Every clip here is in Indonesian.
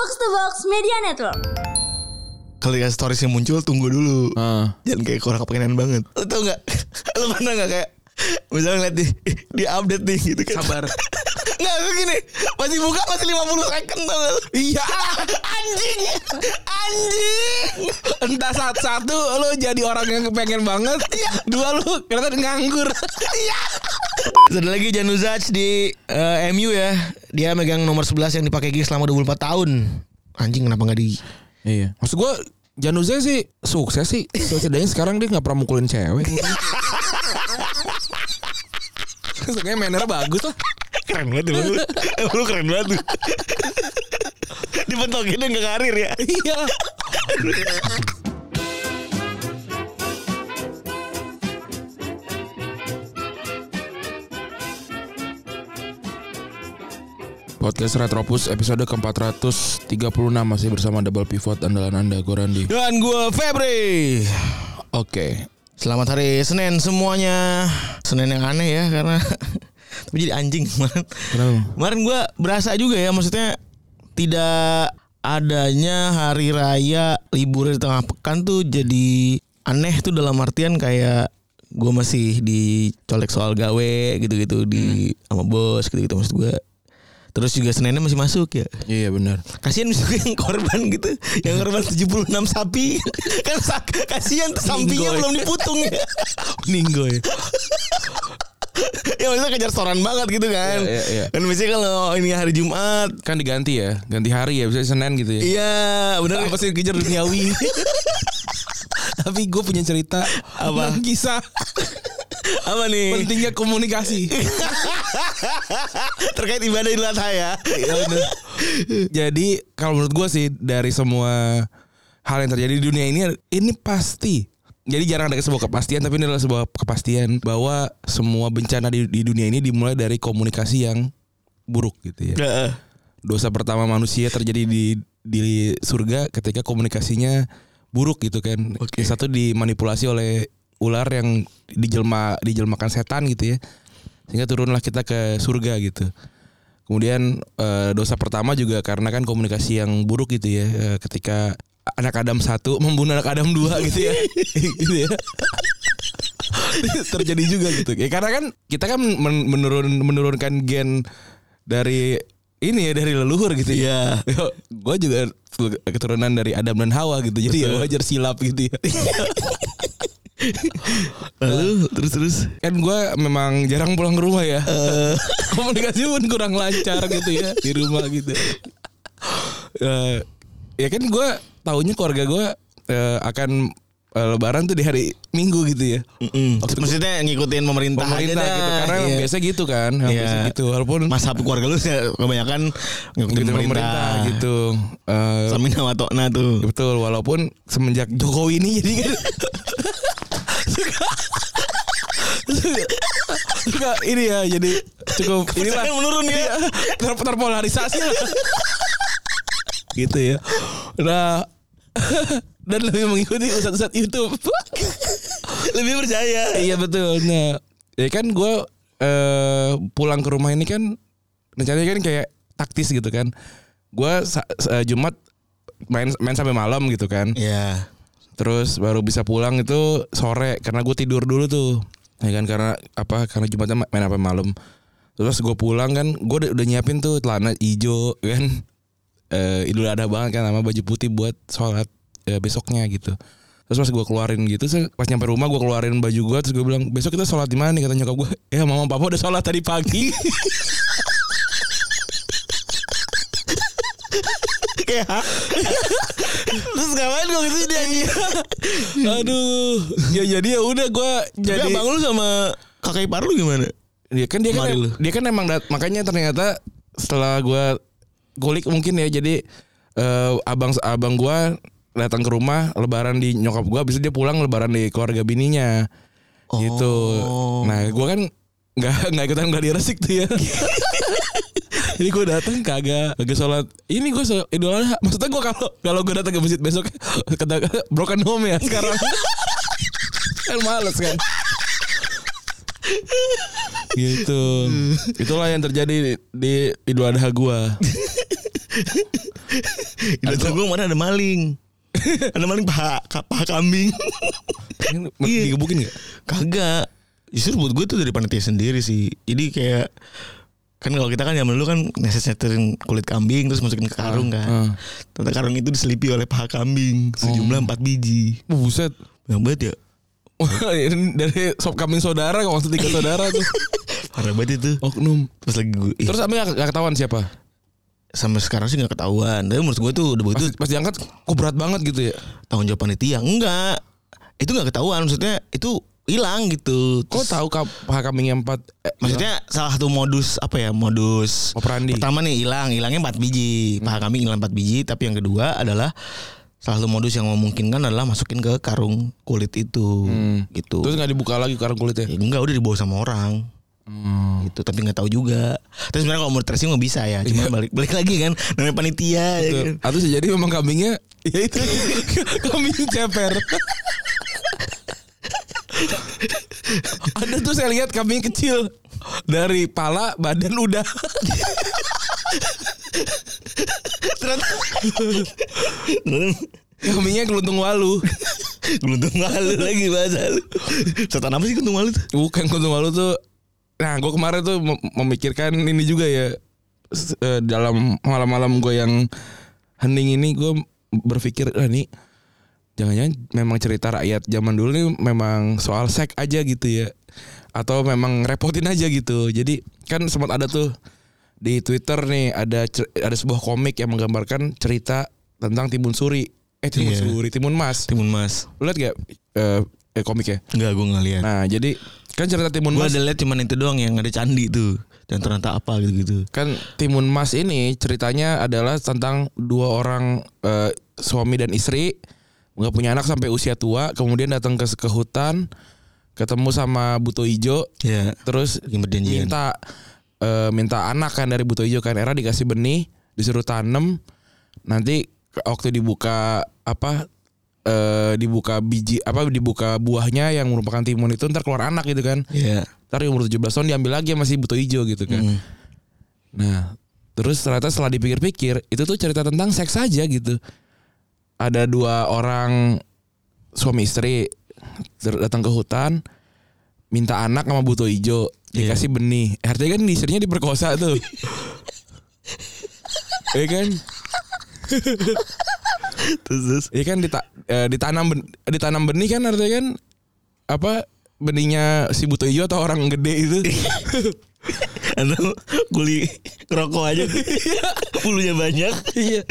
Box to Box Media Network. Kalau ya stories yang muncul tunggu dulu. Ah. Jangan kayak kurang kepengenan banget. Lo tau gak? Lo pernah gak kayak Misalnya ngeliat di, di update nih gitu kan Sabar. Nggak gue gini Masih buka masih 50 second tau gak? Iya. Anjing Anjing Entah saat satu lu jadi orang yang kepengen banget. Dua lu kelihatan nganggur. Iya Ada lagi Januzaj di eh, MU ya Dia megang nomor 11 yang dipakai Giggs selama 24 tahun Anjing kenapa gak di Iya. Maksud gua Januza sih sukses sih. Setidaknya sekarang dia nggak pernah mukulin cewek. Sebenarnya mainnya bagus lah. Keren banget lu Emang lu keren banget lu Dipentokin gak karir ya Iya. Podcast Retropus episode ke-436 masih bersama double pivot andalan Anda Gorandi. Dan gue Febri Oke. Selamat hari Senin semuanya Senin yang aneh ya karena Tapi jadi anjing kemarin Kenapa? Kemarin gue berasa juga ya Maksudnya Tidak adanya hari raya Libur di tengah pekan tuh Jadi aneh tuh dalam artian kayak Gue masih dicolek soal gawe gitu-gitu Di sama bos gitu-gitu maksud gue Terus juga Seninnya masih masuk ya Iya benar. Kasihan misalnya yang korban gitu Yang korban 76 sapi Kan kasihan Ninggoy. belum diputung ya Ninggo ya. Ya maksudnya kejar soran banget gitu kan Iya, iya, iya. Kan biasanya kalau ini hari Jumat Kan diganti ya, ganti hari ya, bisa Senin gitu ya. Iya bener Apa sih kejar duniawi? Tapi gue punya cerita Apa? Kisah Apa nih pentingnya komunikasi. Terkait ibadah Idul Adha ya Ya udah. Jadi kalau menurut gue sih dari semua hal yang terjadi di dunia ini ini pasti. Jadi jarang ada sebuah kepastian tapi ini adalah sebuah kepastian bahwa semua bencana di, di dunia ini dimulai dari komunikasi yang buruk gitu ya. Dosa pertama manusia terjadi di di surga ketika komunikasinya buruk gitu kan. Yang satu dimanipulasi oleh ular yang dijelma dijelmakan setan gitu ya. Sehingga turunlah kita ke surga gitu. Kemudian eh, dosa pertama juga karena kan komunikasi yang buruk gitu ya eh, ketika anak Adam satu membunuh anak Adam dua gitu ya. gitu ya. Terjadi juga gitu. Ya karena kan kita kan men- menurun menurunkan gen dari ini ya dari leluhur gitu ya. gue juga keturunan dari Adam dan Hawa gitu. Jadi ya Betul. wajar silap gitu ya. Lalu terus terus. Kan gue memang jarang pulang ke rumah ya. Komunikasi pun kurang lancar gitu ya di rumah gitu. Eh, ya kan gue taunya keluarga gue eh, akan eh, lebaran tuh di hari minggu gitu ya. Mm-mm. Maksudnya ngikutin pemerintah, pemerintah aja gitu. Karena Iya. biasa gitu kan Iya. biasa gitu walaupun Masa keluarga lu kebanyakan ngikutin gitu pemerintah, pemerintah gitu. Eh, Samina Watokna tuh. Betul walaupun semenjak Jokowi ini jadi kan suka, suka, suka ini ya jadi cukup inilah. Kepercayaan menurun ya. Iya, ter terpolarisasi. Lah gitu ya. Nah dan lebih mengikuti ustadz-ustadz YouTube. Lebih percaya. Iya betul. Nah ya kan gue eh, pulang ke rumah ini kan rencananya kan kayak taktis gitu kan. Gue Jumat main main sampai malam gitu kan. Iya terus baru bisa pulang itu sore karena gue tidur dulu tuh. Ya kan karena apa karena jumatnya ma- main apa malam. Terus gue pulang kan gue udah, nyiapin tuh celana hijau kan. Eh idul adha banget kan sama baju putih buat sholat eh, besoknya gitu. Terus pas gue keluarin gitu pas nyampe rumah gue keluarin baju gue terus gue bilang besok kita sholat di mana nih? Kata nyokap gue ya mama papa udah sholat tadi pagi. Kayak? Terus ngapain kok gitu dia aduh ya jadi ya udah gue Jadi abang lu sama kakak ipar lu gimana? Dia kan dia kan dia kan emang dat- makanya ternyata setelah gua kulik mungkin ya jadi eh, abang abang gua datang ke rumah lebaran di nyokap gua habis itu dia pulang lebaran di keluarga bininya. Gitu. Oh. Nah, gua kan nggak nggak ikutan nggak diresik tuh ya. Jadi gue datang kagak kagak sholat. Ini gue sholat idul adha. Maksudnya gue kalau kalau gue datang ke masjid besok kata broken home ya sekarang. kan males kan. gitu. Itulah yang terjadi di, idul adha gue. Di data gue mana ada maling. ada maling paha, paha kambing. Ini digebukin gak? Kagak. Justru buat gue tuh dari panitia sendiri sih. Jadi kayak kan kalau kita kan zaman dulu kan neset-nesetin kulit kambing terus masukin ke karung kan. ah. Ternyata karung itu diselipi oleh paha kambing sejumlah empat biji. Buset. Banyak banget ya. Dari sop kambing saudara kok maksud tiga saudara tuh. Parah banget itu. Oknum. Terus lagi gue Terus tapi gak, gak ketahuan siapa? sampai sekarang sih nggak ketahuan. Tapi menurut gue tuh udah Pas, begitu pas diangkat kok berat banget gitu ya. tanggung jawab panitia. Enggak. Itu nggak ketahuan maksudnya itu hilang gitu. Kok Terus- tahu kambing yang empat eh, Maksudnya salah satu modus apa ya modus Operandi. Pertama nih hilang, hilangnya empat biji. Paha kambing hilang empat biji. Tapi yang kedua adalah salah satu modus yang memungkinkan adalah masukin ke karung kulit itu, Hmm. gitu. Terus nggak dibuka lagi karung kulitnya? Ya, enggak udah dibawa sama orang. Hmm. Gitu, tapi nggak tahu juga. Tapi sebenarnya kalau mau tracing mah bisa ya. Cuma balik balik lagi kan namanya panitia ya Tuh. kan. Atau bisa jadi memang kambingnya ya itu kambing ceper. Ada tuh saya lihat kambing kecil dari pala badan udah Ternyata kambingnya keluntung walu. Geluntung malu lagi bahasa lu. Setan apa sih geluntung malu tuh? Bukan keluntung walu tuh. Nah, gue kemarin tuh mem- memikirkan ini juga ya eh, dalam malam-malam gue yang hening ini gue berpikir ah nih jangan-jangan memang cerita rakyat zaman dulu nih memang soal seks aja gitu ya atau memang repotin aja gitu jadi kan sempat ada tuh di Twitter nih ada ada sebuah komik yang menggambarkan cerita tentang Timun Suri eh Timun Iya. Suri Timun Mas Timun Mas. lu liat gak eh, eh, komiknya Enggak, gue nggak lihat. nah jadi kan cerita Timun Gue Mas ada lihat cuman itu doang yang ada candi tuh. Dan ternyata apa gitu-gitu. kan Timun Mas ini ceritanya adalah tentang dua orang eh, suami dan istri nggak punya anak sampai usia tua kemudian datang ke ke hutan ketemu sama Buto Ijo Ya. terus minta eh, minta anak kan dari Buto Ijo kan era dikasih benih disuruh tanam nanti waktu dibuka apa eh, dibuka biji apa dibuka buahnya yang merupakan timun itu ntar keluar anak gitu kan Ya. ntar umur 17 tahun diambil lagi sama si Buto Ijo gitu kan Mm. Nah, terus ternyata setelah dipikir-pikir, itu tuh cerita tentang seks saja gitu. Ada dua orang suami istri datang ke hutan, minta anak sama buto ijo, Iya. dikasih benih. Artinya kan istrinya diperkosa tuh. Iya kan? Terus, terus. Iya kan dita- eh, ditanam ben- ditanam benih kan artinya kan apa benihnya si buto ijo atau orang gede itu. Atau kuli rokok aja. Bulunya banyak. Iya.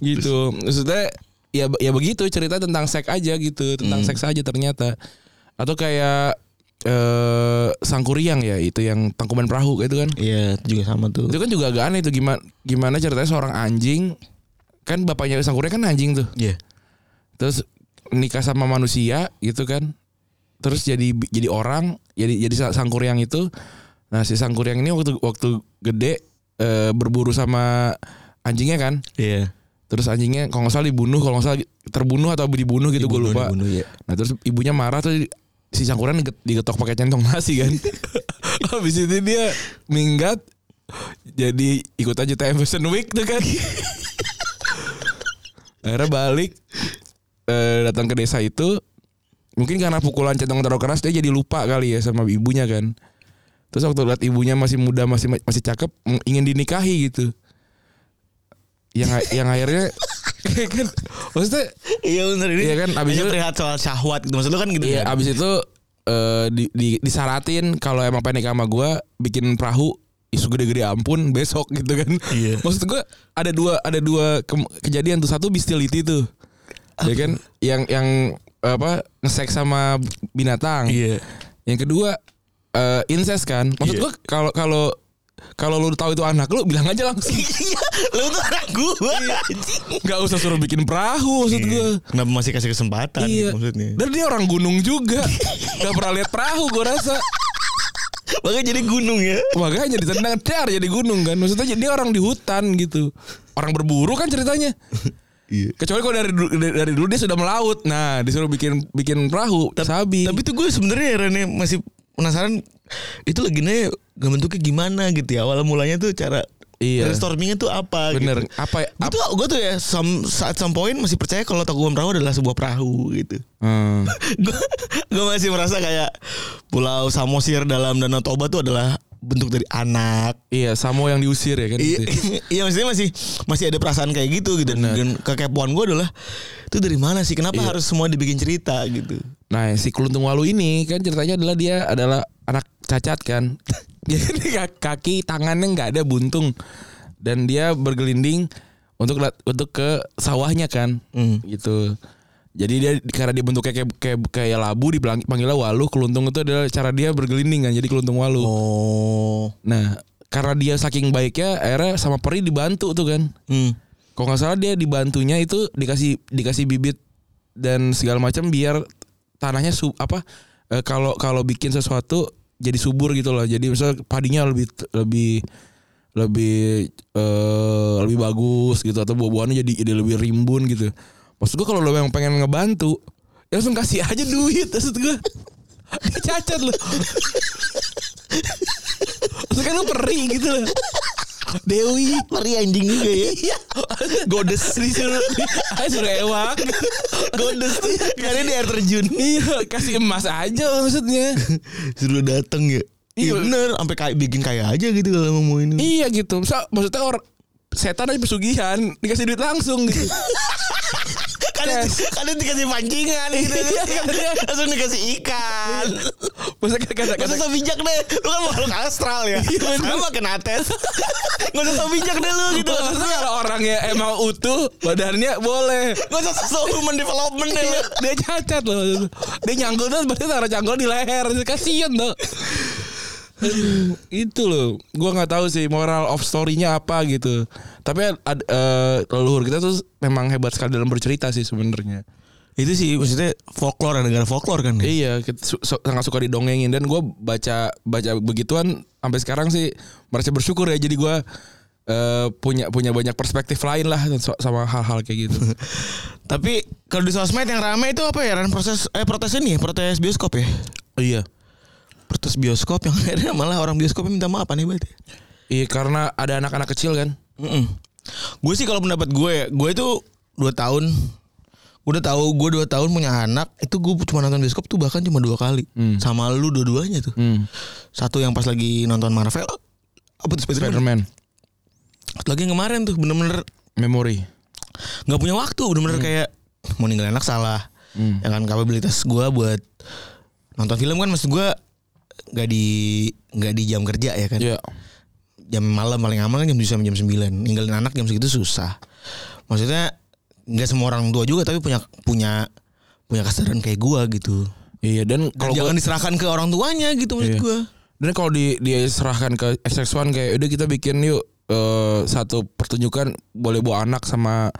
gitu. Maksudnya ya ya begitu cerita tentang seks aja gitu, tentang seks aja ternyata. Atau kayak eh Sangkuriang ya itu yang tangkuban perahu gitu kan. Iya, itu juga sama tuh. Itu kan juga agak aneh itu gimana gimana ceritanya seorang anjing kan bapaknya Sangkuriang kan anjing tuh. Iya. Terus nikah sama manusia gitu kan. Terus jadi jadi orang, jadi jadi sa- Sangkuriang itu. Nah, si Sangkuriang ini waktu waktu gede eh, berburu sama anjingnya kan. Iya. Terus anjingnya kalau nggak salah dibunuh, kalau nggak salah terbunuh atau dibunuh gitu gue lupa. dibunuh, iya. Nah terus ibunya marah tuh si Sangkuran diget- digetok pakai centong nasi kan. Habis itu dia minggat jadi ikut aja TM Fashion Week tuh kan. Akhirnya balik eh, datang ke desa itu mungkin karena pukulan centong terlalu keras dia jadi lupa kali ya sama ibunya kan. Terus waktu lihat ibunya masih muda masih masih cakep ingin dinikahi gitu. Yang yang akhirnya kan maksudnya Iya benar ini. Iya kan, abis itu- perlihat soal syahwat gitu. Maksud lu kan gitu Iya, kan? abis itu eh, di, di, disaratin kalau emang pengen nikah sama gue bikin perahu isu gede-gede ampun besok gitu kan. Iya. Maksud gue ada dua ada dua ke- kejadian tuh satu bestiality tuh. Ya kan yang yang apa ngeseks sama binatang. Iya. Yang kedua eh incest kan. Maksud Iya. gue kalau kalau kalau lu tahu itu anak lu bilang aja langsung. Iya, lu tuh anak gua anjing. Gak usah suruh bikin perahu maksud gue. Kenapa masih kasih kesempatan Iya. gitu maksudnya? Dan dia orang gunung juga. Gak pernah lihat perahu gue rasa. Makanya jadi gunung ya. Makanya ditendang dar jadi gunung kan. Maksudnya dia orang di hutan gitu. Orang berburu kan ceritanya. Iya. Kecuali kalau dari dari, dari dulu dia sudah melaut. Nah, disuruh bikin bikin perahu, sabi. Tapi tuh gue sebenarnya ya Rene masih penasaran itu leginanya gak bentuknya gimana gitu ya. Awal mulanya tuh cara Iya. Brainstormingnya tuh apa? Bener. Gitu. Apa? Gue tuh, gue tuh ya some, saat some point masih percaya kalau Tangkuban Perahu adalah sebuah perahu gitu. Hmm. gue masih merasa kayak Pulau Samosir dalam Danau Toba tuh adalah bentuk dari anak. Iya, Samo yang diusir ya kan. Iya, gitu. iya maksudnya masih masih ada perasaan kayak gitu gitu. Bener. Dan kekepoan gue adalah itu dari mana sih? Kenapa Iya. harus semua dibikin cerita gitu? Nah, si Keluntung Walu ini kan ceritanya adalah dia adalah anak cacat kan. Jadi kaki tangannya nggak ada buntung dan dia bergelinding untuk untuk ke sawahnya kan. Hmm. Gitu. Jadi dia karena dia bentuknya kayak kayak, kayak labu dipanggilnya walu, keluntung itu adalah cara dia bergelinding kan. Jadi keluntung walu. Oh. Nah, karena dia saking baiknya akhirnya sama peri dibantu tuh kan. Hmm. Kalau nggak salah dia dibantunya itu dikasih dikasih bibit dan segala macam biar tanahnya sub apa eh, kalau kalau bikin sesuatu jadi subur gitu loh. Jadi misal padinya lebih lebih lebih eh, lebih bagus gitu atau buah-buahannya jadi jadi lebih rimbun gitu. Maksud gua kalau lo yang pengen ngebantu ya langsung kasih aja duit maksud. Dia cacat loh. Maksud kan lu peri gitu loh. Dewi Peri anjing juga ya. Iya. Godes disuruh ah, suruh ewak. Godes tuh Karena di air terjun. iya, kasih emas aja maksudnya. Suruh dateng ya. Iya Iya. bener, sampai kayak bikin kaya aja gitu kalau mau ini. iya gitu. Misal, maksudnya orang setan aja pesugihan dikasih duit langsung gitu. Kadang, kadang dikasih pancingan gitu. Iya. Langsung dikasih ikan. Maksudnya kata Gak usah kata so bijak deh Lu kan makhluk astral ya Sama kena tes Gak usah so bijak deh lu gitu Maksudnya kalau orangnya emang utuh badannya boleh. Gak usah so human development deh Dia cacat loh. Dia nyanggul tuh berarti taruh cangkul di leher. Kasian tuh. Aduh, itu loh gua nggak tahu sih moral of story-nya apa gitu tapi ad, eh, leluhur kita tuh memang hebat sekali dalam bercerita sih sebenarnya Itu sih maksudnya folklore negara folklore kan Iya, kita su- su- sangat suka didongengin dan gue baca baca begituan sampai sekarang sih merasa bersyukur ya. Jadi gue eh, punya punya banyak perspektif lain lah sama hal-hal kayak gitu. Tapi kalau di sosmed yang rame itu apa ya Ran? Proses eh protes ini ya Protes bioskop ya iya. Protes bioskop yang akhirnya malah orang bioskopnya minta maaf aneh banget ya Iya karena ada anak-anak kecil kan. Gue sih kalau pendapat gue ya Gue itu 2 tahun Gue udah tahu gue 2 tahun punya anak Itu gue cuma nonton bioskop tuh bahkan cuma dua kali Hmm. Sama lu dua-duanya tuh Hmm. Satu yang pas lagi nonton Marvel Apa tuh Spider-Man Spider-Man lagi yang kemarin tuh bener-bener Memory. nggak punya waktu bener-bener kayak mau ninggalin anak salah Hmm. ya kan kapabilitas gue buat nonton film kan maksud gue nggak di nggak di jam kerja ya kan? Iya. jam malam paling aman kan jam 7 sampai jam 9 ninggalin anak jam segitu susah. Maksudnya nggak semua orang tua juga tapi punya punya punya kesadaran kayak gue gitu. Iya dan Dan kalau jangan gua- diserahkan ke orang tuanya gitu maksud Iya. gue dan kalau di dia serahkan ke XX1 kayak udah kita bikin yuk eh, satu pertunjukan boleh bawa anak sama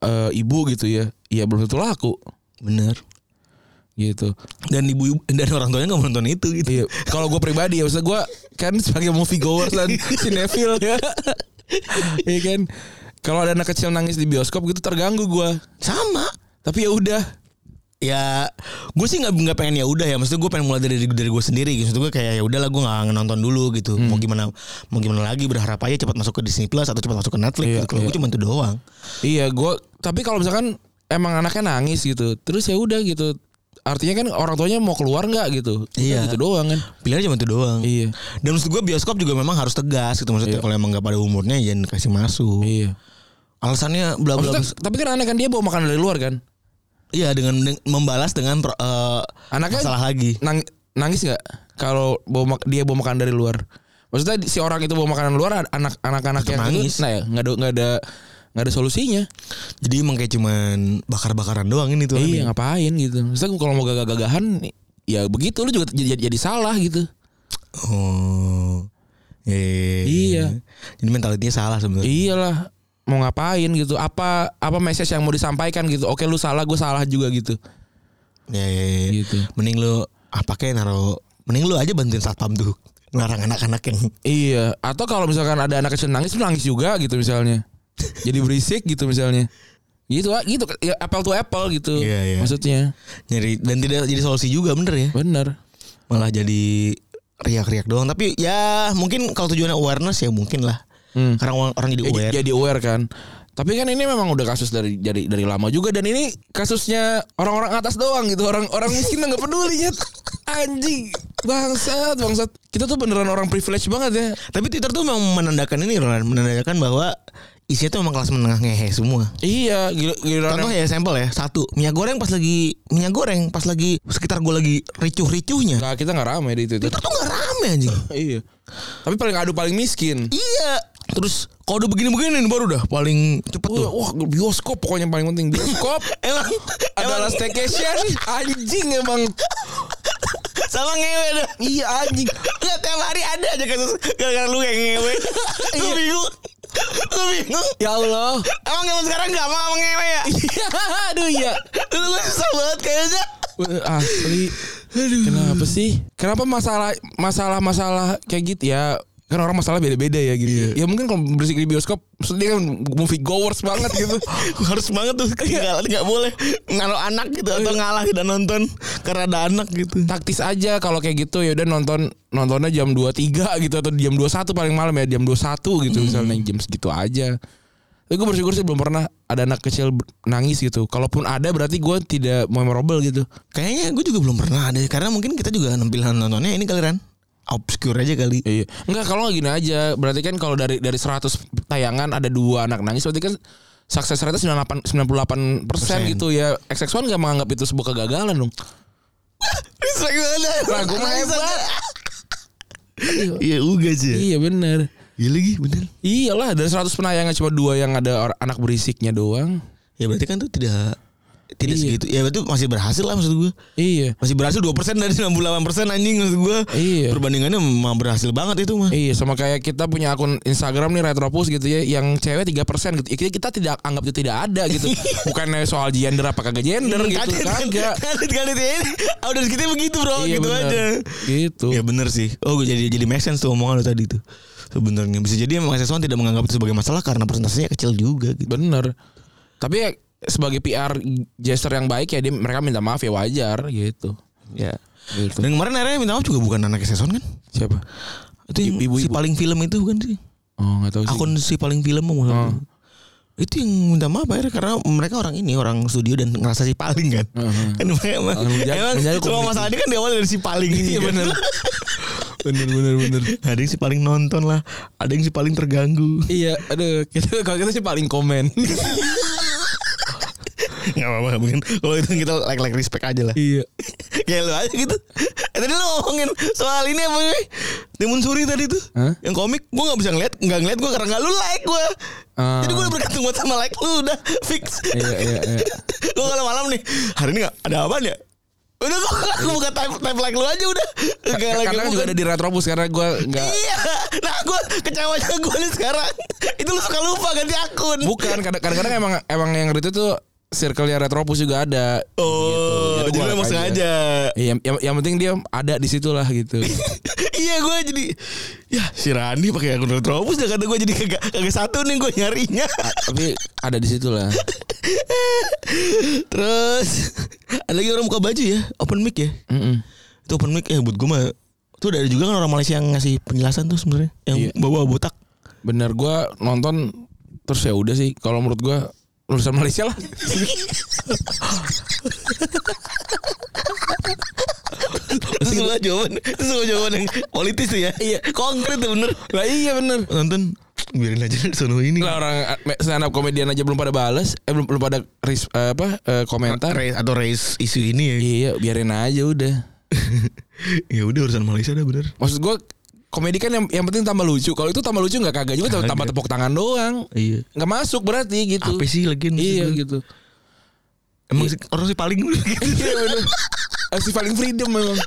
eh, ibu gitu ya. Iya belum tentu laku. Bener gitu. dan ibu dan orang tuanya nggak mau nonton itu gitu Iya, kalau gue pribadi ya, maksud gue kan sebagai movie goers dan cinephile ya, iya kan. Kalau ada anak kecil nangis di bioskop gitu terganggu gue. sama Tapi ya udah, ya gue sih nggak nggak pengen ya udah ya maksudnya gue pengen mulai dari dari gue sendiri gitu gue kayak ya udahlah gue nggak nonton dulu gitu Hmm. mau gimana mau gimana lagi berharap aja cepat masuk ke Disney Plus atau cepat masuk ke Netflix Iya, gitu. kalau iya. gue cuma itu doang iya gue. Tapi kalau misalkan emang anaknya nangis gitu, terus ya udah gitu. Artinya kan orang tuanya mau keluar nggak gitu? Iya. Gitu doang kan. pilihannya cuma itu doang Iya. dan maksud gue bioskop juga memang harus tegas gitu maksudnya Iya. kalau emang nggak pada umurnya ya jangan kasih masuk Iya. alasannya bla bla tapi kan aneh kan dia bawa makanan dari luar kan? iya dengan deng- membalas dengan eh, Anaknya masalah lagi nang, nangis nggak kalau bawa dia bawa makanan dari luar? Maksudnya si orang itu bawa makanan luar anak anak-anak Tetep yang nangis. itu, nah ya nggak ada nggak ada nggak ada solusinya. jadi emang kayak cuman bakar-bakaran doang ini tuh Iya ngapain gitu? Maksudnya kalau mau gagah-gagahan ya begitu lu juga jadi, jadi salah gitu. oh iya, iya, Iya. jadi mentalitinya salah sebenarnya Iyalah mau ngapain gitu? Apa apa message yang mau disampaikan gitu? Oke lu salah, gue salah juga gitu. Ya, ya, ya. Gitu. Mending lu apa kayak naro mending lu aja bantuin satpam tuh ngelarang anak-anak yang Iya. Atau kalau misalkan ada anak kecil nangis, lu nangis juga gitu misalnya. Jadi berisik gitu misalnya. Gitu ah, gitu ya apple to apple gitu. Iya, iya. Maksudnya. nyari dan tidak jadi solusi juga bener ya Bener. malah jadi riak-riak doang tapi ya mungkin kalau tujuannya awareness ya mungkin lah Hmm. Karena orang, orang jadi Ya, aware. jadi aware kan. Tapi kan ini memang udah kasus dari dari dari lama juga dan ini kasusnya orang-orang atas doang gitu. Orang orang miskin nggak peduli Nyet. Anjing. Bangsat, bangsat. Kita tuh beneran orang privilege banget ya. Tapi Twitter tuh memang menandakan ini Roland, menandakan bahwa isinya tuh memang kelas menengah ngehe semua. Iya, gila, gila Contoh ya sampel ya satu minyak goreng pas lagi minyak goreng pas lagi sekitar gue lagi ricuh-ricuhnya. Nah, kita nggak ramai di Twitter. Twitter tuh gak rame anjing. iya. Tapi paling adu paling miskin. iya. Terus kalau udah begini-begini baru dah paling cepet tuh. Wah, wah, bioskop pokoknya paling penting. Bioskop Emang adalah emang staycation. Anjing emang. sama ngewe dah. Iya anjing. Enggak tiap hari ada aja kasus gara-gara lu yang ngewe. Lu bingung. Lu bingung. Ya Allah. Emang zaman sekarang gak mau sama ngewe ya? Iya, aduh iya. Lu susah banget kayaknya. Asli. Kenapa sih? Kenapa masalah masalah masalah kayak gitu ya? Kan orang masalah beda-beda ya gitu. Ya mungkin kalau berisik di bioskop, maksudnya kan movie goers banget gitu. Harus banget tuh Gak, gak boleh Ngaruh anak gitu Atau ngalah tidak nonton Karena ada anak gitu Taktis aja kalau kayak gitu ya udah nonton nontonnya jam 23 gitu atau jam 21 paling malam ya jam 21 gitu misalnya jam segitu aja. Tapi gue bersyukur sih belum pernah ada anak kecil nangis gitu. Kalaupun ada berarti gue tidak memorable gitu. Kayaknya gue juga belum pernah ada Karena mungkin kita juga Nampilan nontonnya ini kali Ran Obscure aja kali Iya. Enggak kalau gini aja. Berarti kan kalau dari dari 100 tayangan ada dua anak nangis berarti kan sukses rate 98 98 persen gitu ya. XX1 nggak menganggap itu sebuah kegagalan dong. Respect banget mah hebat. Iya uga aja Iya bener. Iya lagi bener Iyalah dari 100 penayangan cuma dua yang ada anak berisiknya doang. Ya berarti kan tuh tidak Tidak Iya. segitu Ya berarti masih berhasil lah maksud gue Iya. Masih berhasil 2% dari 98% anjing maksud gue Iya. Perbandingannya mah berhasil banget itu mah Iya sama kayak kita punya akun Instagram nih Retropus gitu ya yang cewek 3% gitu. Ya, kita, kita tidak anggap itu tidak ada gitu. Bukannya soal gender apa kagak gender gitu. Kagak. Kalit kalit ini Audiens kita begitu bro Iya, Gitu bener. aja Gitu. Ya bener sih Oh gue jadi jadi make sense tuh omongan lu tadi tuh Sebenarnya bisa jadi emang Sesuatu tidak menganggap itu sebagai masalah Karena presentasinya kecil juga gitu Bener. Tapi ya, sebagai PR gesture yang baik ya dia mereka minta maaf ya wajar gitu. Ya Gitu. Dan kemarin akhirnya minta maaf juga bukan anak Seson kan Siapa? Itu yang Ibu-ibu. si paling film itu bukan sih Oh nggak tahu sih. Akun si paling film mau Oh. Itu yang minta maaf akhirnya Karena mereka orang ini Orang studio dan ngerasa si paling kan Heeh. Kan mereka emang, menjadi- emang menjadi semua komedi. masalah ini kan diawali dari si paling ini Iya kan. bener. bener bener bener. Ada yang si paling nonton lah Ada yang si paling terganggu Iya, aduh, kita kalau kita sih paling komen. Gak apa-apa mungkin Kalau itu kita like-like respect aja lah. Iya. Kayak lu aja gitu. Eh, Tadi lu ngomongin soal ini apa gue Timun Suri tadi tuh. Hah? Yang komik Gue gak bisa ngeliat Gak ngeliat gue karena gak lu like gue Ah. Jadi gue udah bergantung buat sama like lu Udah fix. Iya, iya, iya. Gue kalau malam nih Hari ini gak ada apaan ya? Udah gue, gue buka type, type like lu aja udah. Gak like Karena lu juga ada di Retrobus karena gue nggak Iya. Nah gue kecewanya gue nih sekarang. Itu lu suka lupa ganti akun. Bukan kadang- kadang-kadang emang emang yang itu tuh circle-nya Retropus juga ada. Oh Jadi Jadi gua lu emang like aja. sengaja Iya, yang, yang penting dia ada di situ lah gitu. iya gue jadi ya si Rani pakai akun Retrobus dah kata gue jadi kagak kagak satu nih gue nyarinya Tapi ada di situ lah. terus ada lagi orang buka baju ya open mic ya Mm-mm. itu open mic ya buat gue mah tuh ada juga kan orang Malaysia yang ngasih penjelasan tuh sebenarnya yang Iya. bawa botak Bener gue nonton terus ya udah sih kalau menurut gue lulusan Malaysia lah. itu semua jawaban itu semua jawaban yang politis tuh ya iya konkret tuh bener lah iya bener. nonton biarin aja di sono ini Lah orang stand up komedian aja belum pada balas, eh belum belum pada ris, eh, apa eh, komentar. raise atau raise isu ini ya Iya, biarin aja udah. ya udah urusan Malaysia dah bener Maksud gue komedi kan yang, yang penting tambah lucu. Kalau itu tambah lucu nggak kagak juga tambah, tambah tepuk tangan doang. iya Nggak masuk berarti gitu. apa sih lagi Iya gitu. emang si, orang sih paling Iya bener. Eh, Si paling freedom memang.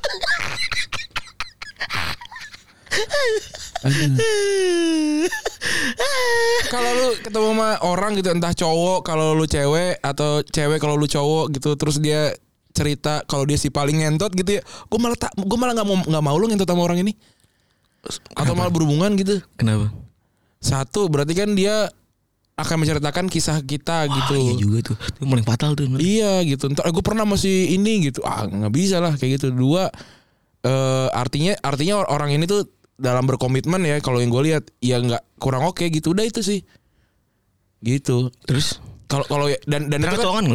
Kalau lu ketemu sama orang gitu entah cowok kalau lu cewek atau cewek kalau lu cowok gitu terus dia cerita kalau dia si paling ngentot gitu ya gue malah tak gue malah nggak mau nggak mau lu ngentot sama orang ini atau malah berhubungan gitu. Kenapa? Satu berarti kan dia akan menceritakan kisah kita gitu. Ah, iya juga tuh. Itu paling fatal tuh bener. Iya gitu. Ntar gue pernah masih ini gitu. Ah nggak bisa lah kayak gitu. Dua eh artinya artinya or- orang ini tuh dalam berkomitmen ya kalau yang gue lihat ya nggak kurang oke gitu. Udah itu sih. Gitu. Terus? Kalau kalau ya- dan dan pernah itu kan,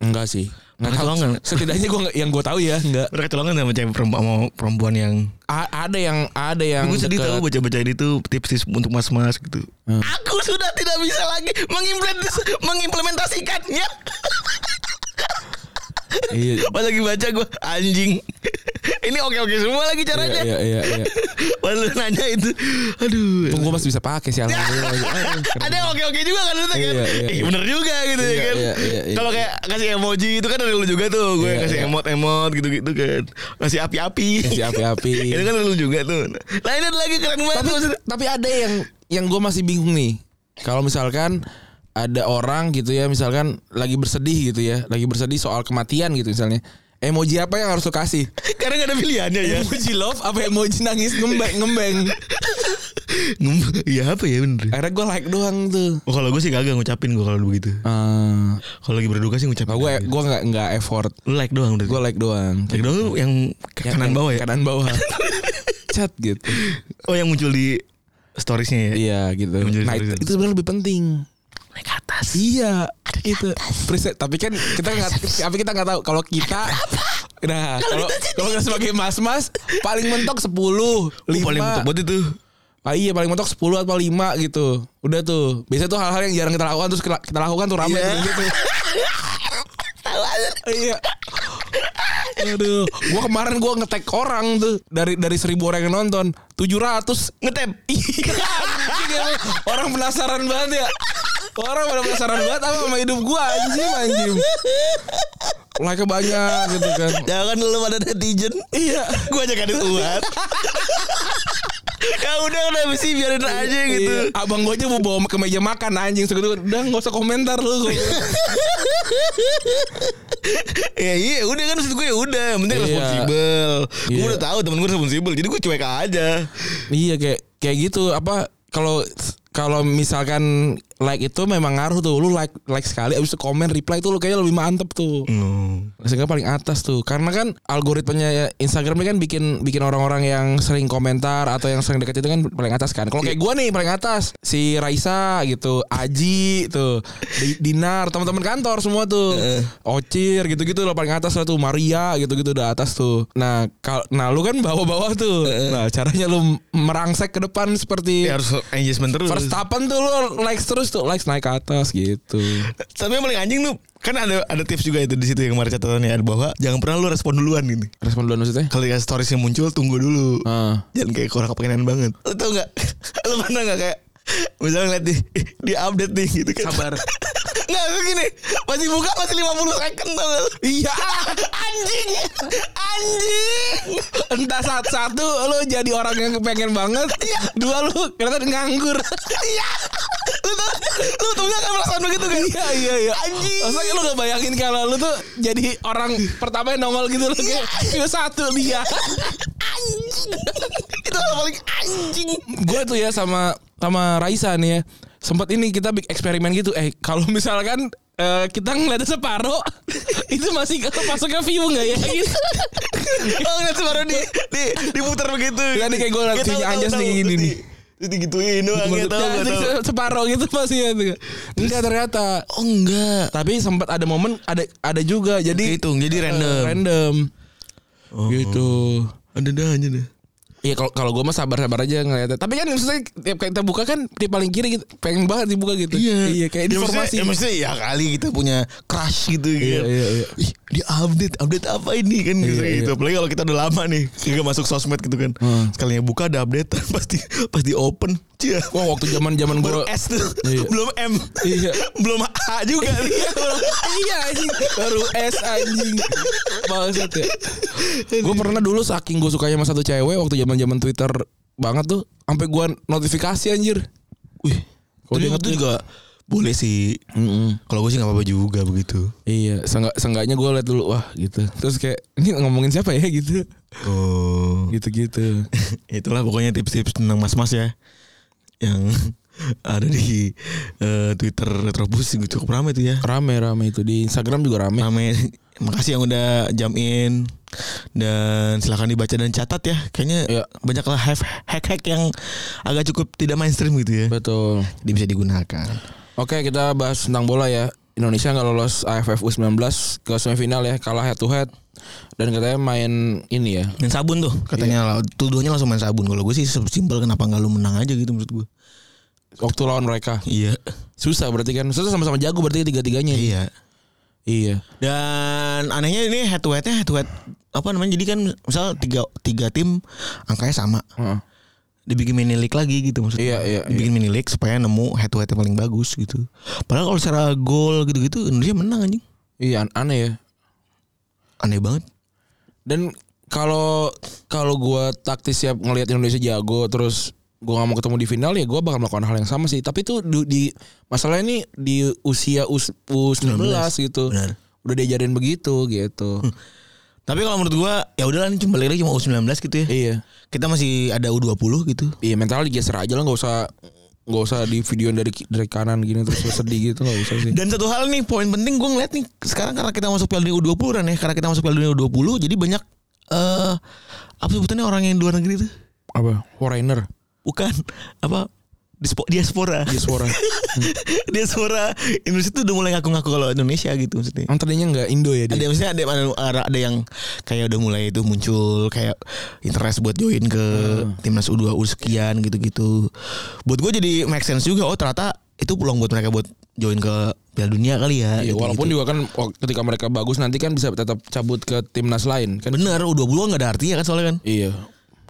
enggak sih Nggak tahu. kecolongan? setidaknya gue yang gue tahu ya enggak Pernah kecolongan sama cewek perempuan, sama perempuan yang A- ada yang ada yang Gue sedih tahu baca-baca ini tuh tips-tips untuk mas-mas gitu. Hmm. Aku sudah tidak bisa lagi mengimplementas- mengimplementasikannya. iya Pas lagi baca gue anjing. Ini oke-oke semua lagi caranya. iya iya iya Pas lu nanya itu, aduh. gue masih bisa pakai sih alhamdulillah. Ada oke-oke juga kan lu kan. Iya, iya, iya. bener juga gitu ya Iya, kan. iya, iya, iya. Kalau kayak kasih emoji itu kan dari lu juga tuh. Gue Iya, kasih iya. emot-emot gitu-gitu kan. Kasih api-api. Kasih api-api. itu kan dari lu juga tuh. Nah ini ada lagi keren banget. tapi tapi ada yang yang gue masih bingung nih kalau misalkan ada orang gitu ya misalkan lagi bersedih gitu ya lagi bersedih soal kematian gitu misalnya emoji apa yang harus lo kasih Karena gak ada pilihannya ya. emoji love apa emoji nangis ngembeng ngembeng Ngem- Iya apa ya bener. akhirnya gue like doang tuh Oh kalau gue sih kagak ngucapin gue kalau begitu. Ah, Kalau lagi berduka sih ngucapin. gue gue nggak nggak effort Lu like doang udah. gue like doang like doang tuh yang ke kanan yang bawah ya. kanan bawah chat gitu Oh yang muncul di storiesnya ya. iya gitu nah itu, itu sebenarnya lebih penting Naik ke atas. Iya, itu preset. Tapi kan kita nggak, tapi kita nggak tahu kalau kita. Nah, kalau kalau nggak sebagai mas-mas paling mentok 10 Oh, 5 paling betul buat itu. Ah, iya paling mentok 10 atau 5 gitu. Udah tuh. Biasanya tuh hal-hal yang jarang kita lakukan terus kita lakukan tuh rame Iya. tuh gitu. Iya. Aduh, gua kemarin gua ngetek orang tuh dari dari seribu orang yang nonton, 700 Ngetep. Iya, emang. orang penasaran banget ya. Orang pada penasaran banget apa sama hidup gua anjing anjing. Like banyak gitu kan. Jangan lu pada netizen. Iya. Gue aja kadang kuat. ya udah kenapa sih biarin aja gitu. Iya. Abang gua aja mau bawa ke meja makan anjing segitu. Udah nggak usah komentar lu. ya iya udah kan maksud gue ya udah yang penting Iya. responsibel. Gue Iya. udah tahu temen gue responsibel jadi gue cuek aja. iya kayak kayak gitu apa kalau kalau misalkan like itu memang ngaruh tuh. Lu like like sekali abis itu komen reply tuh lu kayaknya lebih mantep tuh. Hmm. sehingga paling atas tuh. Karena kan algoritmanya Instagram ini kan bikin bikin orang-orang yang sering komentar atau yang sering deket itu kan paling atas kan. Kalau kayak gua nih paling atas. Si Raisa gitu Aji tuh Di- Dinar teman-teman kantor semua tuh. Ocir gitu-gitu loh paling atas lah tuh. Maria gitu-gitu udah atas tuh. Nah kal nah lu kan bawah-bawah tuh. Nah caranya lu merangsek ke depan seperti Ya harus engagement terus. Verstappen tuh lu likes terus tuh likes naik ke atas gitu Tapi yang paling anjing tuh kan ada ada tips juga itu di situ yang kemarin catatannya ada bahwa jangan pernah lu respon duluan ini. respon duluan maksudnya Kalau ya storiesnya muncul tunggu dulu. Ah. Jangan kayak kurang kepengenan banget. Lu tau gak? Lu pernah gak kayak misalnya ngeliat di, di update nih gitu kan. Sabar. Nggak itu gini. Masih buka masih 50 second tau lu? Iya. Anjing. Anjing. Entah saat satu lu jadi orang yang kepengen banget. Dua lu ternyata nganggur. Iya. Lu tau lu tau gak kan perasaan begitu kan? Iya iya iya. Anjing. Masa lu gak bayangin kalau lu tuh jadi orang pertama yang nongol gitu lu kayak view satu dia. Anjing. Itu hal paling anjing. Gue tuh ya sama sama Raisa nih ya. Sempat ini kita bikin eksperimen gitu. Eh kalau misalkan eh, kita ngeliatnya separuh itu masih masuknya view nggak ya gitu. Oh ngeliat separuh di, di, diputar begitu. Iya, nih kayak gua liat Iya, tahu, view-nya tahu, Anjas nih, gini Terus nih. Di- Terus digituin doang ya tahu Nah, nggak tahu. se- separuh gitu masih ya. Enggak ternyata. Oh enggak. Tapi sempat ada momen ada ada juga jadi Kehitung jadi eh, random. random. Gitu. Ada dah aja deh. Iya kalau kalau gue mah sabar-sabar aja ngeliatnya. Tapi kan maksudnya tiap kali kita buka kan di paling kiri gitu, pengen banget dibuka gitu. Iya kayak Ya, informasi. maksudnya- Ya maksudnya ya kali kita punya crush gitu Iya, kan. iya, iya. Ih, dia update, update apa ini kan gitu, Iya, gitu. iya. Apalagi kalau kita udah lama nih, kita masuk sosmed gitu kan. Hmm. Sekalinya buka ada update pasti pasti open. Wah waktu zaman zaman gue S tuh, Iya. belum M, Iya. belum A juga. iya anjing baru S anjing bangsat ya gue pernah dulu saking gue sukanya sama satu cewek waktu zaman zaman Twitter banget tuh sampai gue notifikasi anjir Wih, Kalau dia itu juga boleh sih. Kalau gue sih nggak apa-apa juga begitu. Iya, seenggak, seenggaknya gue liat dulu wah gitu. Terus kayak ini ngomongin siapa ya gitu. Oh. Gitu-gitu. Itulah pokoknya tips-tips tentang mas-mas ya yang ada di eh, Twitter Retrobus cukup ramai itu ya. Rame rame itu di Instagram juga rame. Rame Makasih yang udah jam in dan silahkan dibaca dan catat ya. Kayaknya Iya. banyak lah hack-hack yang agak cukup tidak mainstream gitu ya. Betul. Jadi bisa digunakan. Oke, kita bahas tentang bola ya. Indonesia nggak lolos AFF U19 ke semifinal ya, kalah head to head. Dan katanya main ini ya. Main sabun tuh katanya lah. Tuduhnya langsung main sabun. Kalau gue sih simpel kenapa nggak lu menang aja gitu maksud gue. Waktu lawan mereka. Iya. Susah berarti kan. Susah sama-sama jago berarti tiga-tiganya. Iya. Iya. Dan anehnya ini head to headnya head to head apa namanya jadi kan misal tiga tiga tim angkanya sama Heeh. Dibikin mini league lagi gitu maksudnya Iya, iya, dibikin mini league supaya nemu head to head yang paling bagus gitu padahal kalau secara gol gitu-gitu Indonesia menang anjing Iya, an- aneh ya. aneh banget Dan kalau kalau gua taktis siap ngelihat Indonesia jago terus gua nggak mau ketemu di final ya gua bakal melakukan hal yang sama sih. Tapi itu di, di masalah ini di usia U, U19 gitu. Benar. Udah diajarin begitu gitu. Tapi kalau menurut gua ya udahlah ini cuma balik lagi cuma U19 gitu ya iya. kita masih ada U20 gitu Iya mental digeser aja lah nggak usah nggak usah di video dari dari kanan gini terus sedih gitu nggak usah sih. Dan satu hal nih poin penting gue ngeliat nih sekarang karena kita masuk Piala Dunia U20 kan ya karena kita masuk Piala Dunia U20 jadi banyak eh apa sebutannya orang yang di luar negeri tuh Apa? Foreigner. bukan apa dispo- diaspora Diaspora. diaspora Indonesia tuh udah mulai ngaku-ngaku kalau Indonesia gitu maksudnya Emang tadinya nggak Indo ya ada dia? maksudnya ada, ada ada yang kayak udah mulai itu muncul kayak interest buat join ke timnas U2 U sekian gitu-gitu. Buat gue jadi make sense juga oh ternyata itu peluang buat mereka buat join ke Piala Dunia kali ya. Iya, gitu-gitu. walaupun juga kan ketika mereka bagus nanti kan bisa tetap cabut ke timnas lain kan. bener U20 nggak ada artinya kan soalnya kan. Iya.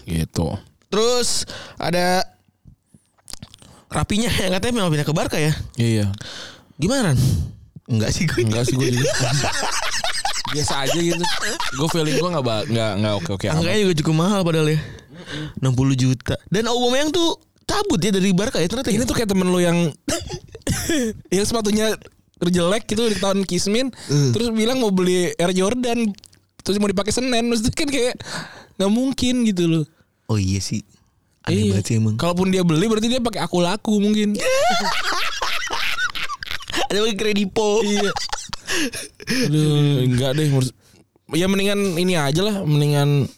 Gitu. Terus ada Rapinya yang katanya mau pindah ke Barca ya. Iya. Gimana? Enggak sih gue. Enggak sih gue juga. Biasa aja gitu. Gue feeling gue nggak nggak nggak oke oke. Angkanya juga cukup mahal padahal ya. 60 juta. Dan Aubameyang tuh cabut ya dari Barca ya ternyata. Ini tuh kayak temen lu yang yang sepatunya jelek gitu di tahun Kismin terus bilang mau beli Air Jordan terus mau dipakai Senin terus kan kayak nggak mungkin gitu loh Oh iya sih. Aneh banget sih emang. Kalaupun dia beli berarti dia pakai aku laku mungkin. Ada lagi kredipo. iya. Aduh, enggak deh. Ya mendingan ini aja lah, mendingan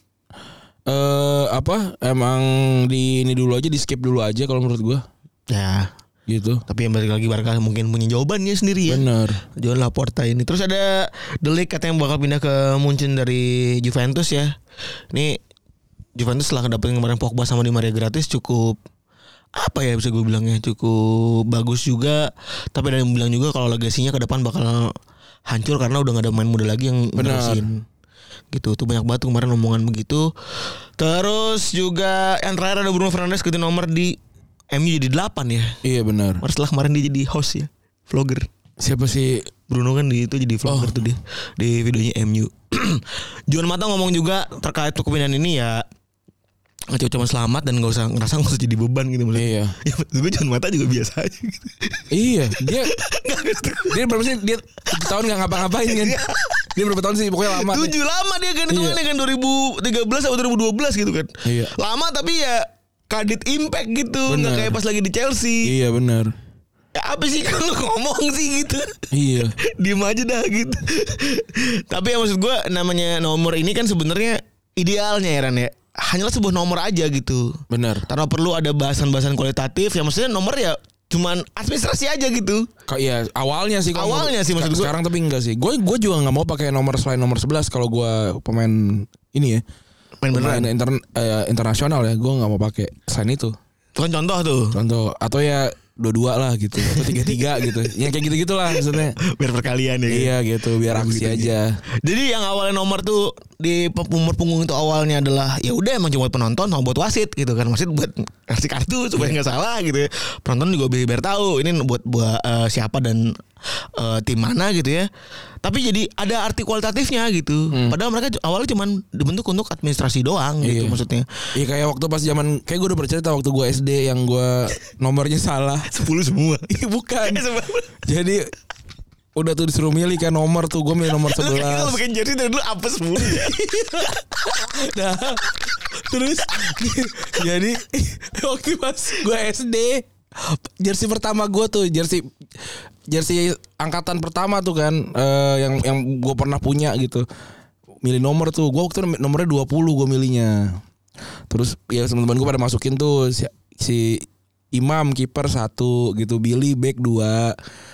eh apa? Emang di ini dulu aja, di skip dulu aja kalau menurut gua. Ya. Gitu. Tapi yang balik lagi Barca mungkin punya jawabannya sendiri ya. Bener. Joan Laporta ini. Terus ada Ligt katanya bakal pindah ke Munchen dari Juventus ya. Ini Juventus setelah dapetin kemarin Pogba sama Di Maria gratis cukup apa ya bisa gue bilangnya cukup bagus juga tapi ada yang bilang juga kalau legasinya ke depan bakal hancur karena udah gak ada main muda lagi yang Benar. nerusin gitu tuh banyak banget kemarin omongan begitu terus juga yang terakhir ada Bruno Fernandes ganti nomor di MU jadi 8 ya Iya benar. Setelah kemarin dia jadi host ya vlogger Siapa sih? Bruno kan di itu jadi vlogger Oh. tuh dia di videonya MU. Juan Mata ngomong juga terkait kepindahan ini ya nggak cuma selamat dan nggak usah ngerasa nggak usah jadi beban gitu maksudnya. Iya. Ya gue Juan Mata juga biasa aja gitu. Iya, dia dia berapa sih? Dia tahun nggak ngapa-ngapain kan? Dia berapa tahun sih? Pokoknya lama. Tujuh lama dia kan itu Iya. kan 2013 atau 2012 gitu kan. Iya. Lama tapi ya kadit impact gitu nggak kayak pas lagi di Chelsea. Iya benar. Ya apa sih kalau ngomong sih gitu. Iya. Diem aja dah gitu. Tapi ya maksud gue namanya nomor ini kan sebenarnya idealnya ya Ran ya. Hanyalah sebuah nomor aja gitu. Benar. Tanpa perlu ada bahasan-bahasan kualitatif. Ya maksudnya nomor ya cuman administrasi aja gitu. Kok iya awalnya sih Awalnya sih maksud gua. Sekarang tapi enggak sih. Gue gue juga nggak mau pakai nomor selain nomor 11 kalau gue pemain ini ya. Main Pemain beneran. inter, eh, internasional ya. Gue nggak mau pakai selain itu. Itu kan contoh tuh. Contoh atau ya dua-dua lah gitu atau tiga-tiga gitu. Yang kayak gitu-gitu lah maksudnya. Biar perkalian ya. Iya gitu biar aksi aja. Jadi yang awalnya nomor tuh di umur punggung itu awalnya adalah ya udah emang cuma buat penonton sama buat wasit gitu kan. Wasit buat kasih kartu supaya nggak salah gitu ya. Penonton juga biar, biar tahu ini buat buat eh, siapa dan eh, tim mana gitu ya. Tapi jadi ada arti kualitatifnya gitu. Padahal mereka awalnya cuma dibentuk untuk administrasi doang gitu Iya. maksudnya. Iya kayak waktu pas zaman kayak gue udah bercerita waktu gue SD yang gue nomornya salah. 10 semua. Iya bukan. Jadi udah tuh disuruh milih kan nomor tuh gue milih nomor kayak 11 lu bikin jersey dari dulu apes mulu. Nah, terus jadi waktu pas gue SD jersey pertama gue tuh jersey jersey angkatan pertama tuh kan eh, yang yang gue pernah punya gitu. Milih nomor tuh gue waktu itu nomornya 20 gue milihnya. Terus ya teman-teman gue pada masukin tuh si, si Imam kiper satu gitu Billy back dua.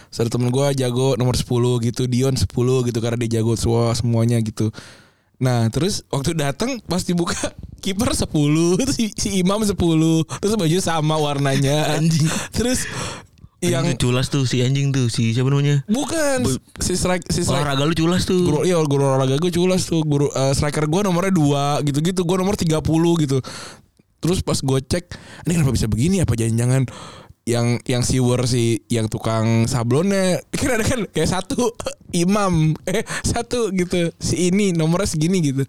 Serta temen gue jago nomor 10 gitu Dion 10 gitu karena dia jago semua semuanya gitu. Nah terus waktu datang pas dibuka kiper 10 terus si, si Imam 10 terus baju sama warnanya. Anjing. terus yang yang culas tuh si anjing tuh si siapa namanya? bukan si strike si strike Olahraga lu culas tuh. guru iya guru olahraga gue culas tuh. Guru eh, striker gue nomornya dua gitu gitu gue nomor 30 gitu terus pas gue cek ini kenapa bisa begini? Apa jangan-jangan yang yang siwer si yang tukang sablonnya? Kan ada kan kayak satu imam eh satu gitu si ini nomornya segini gitu.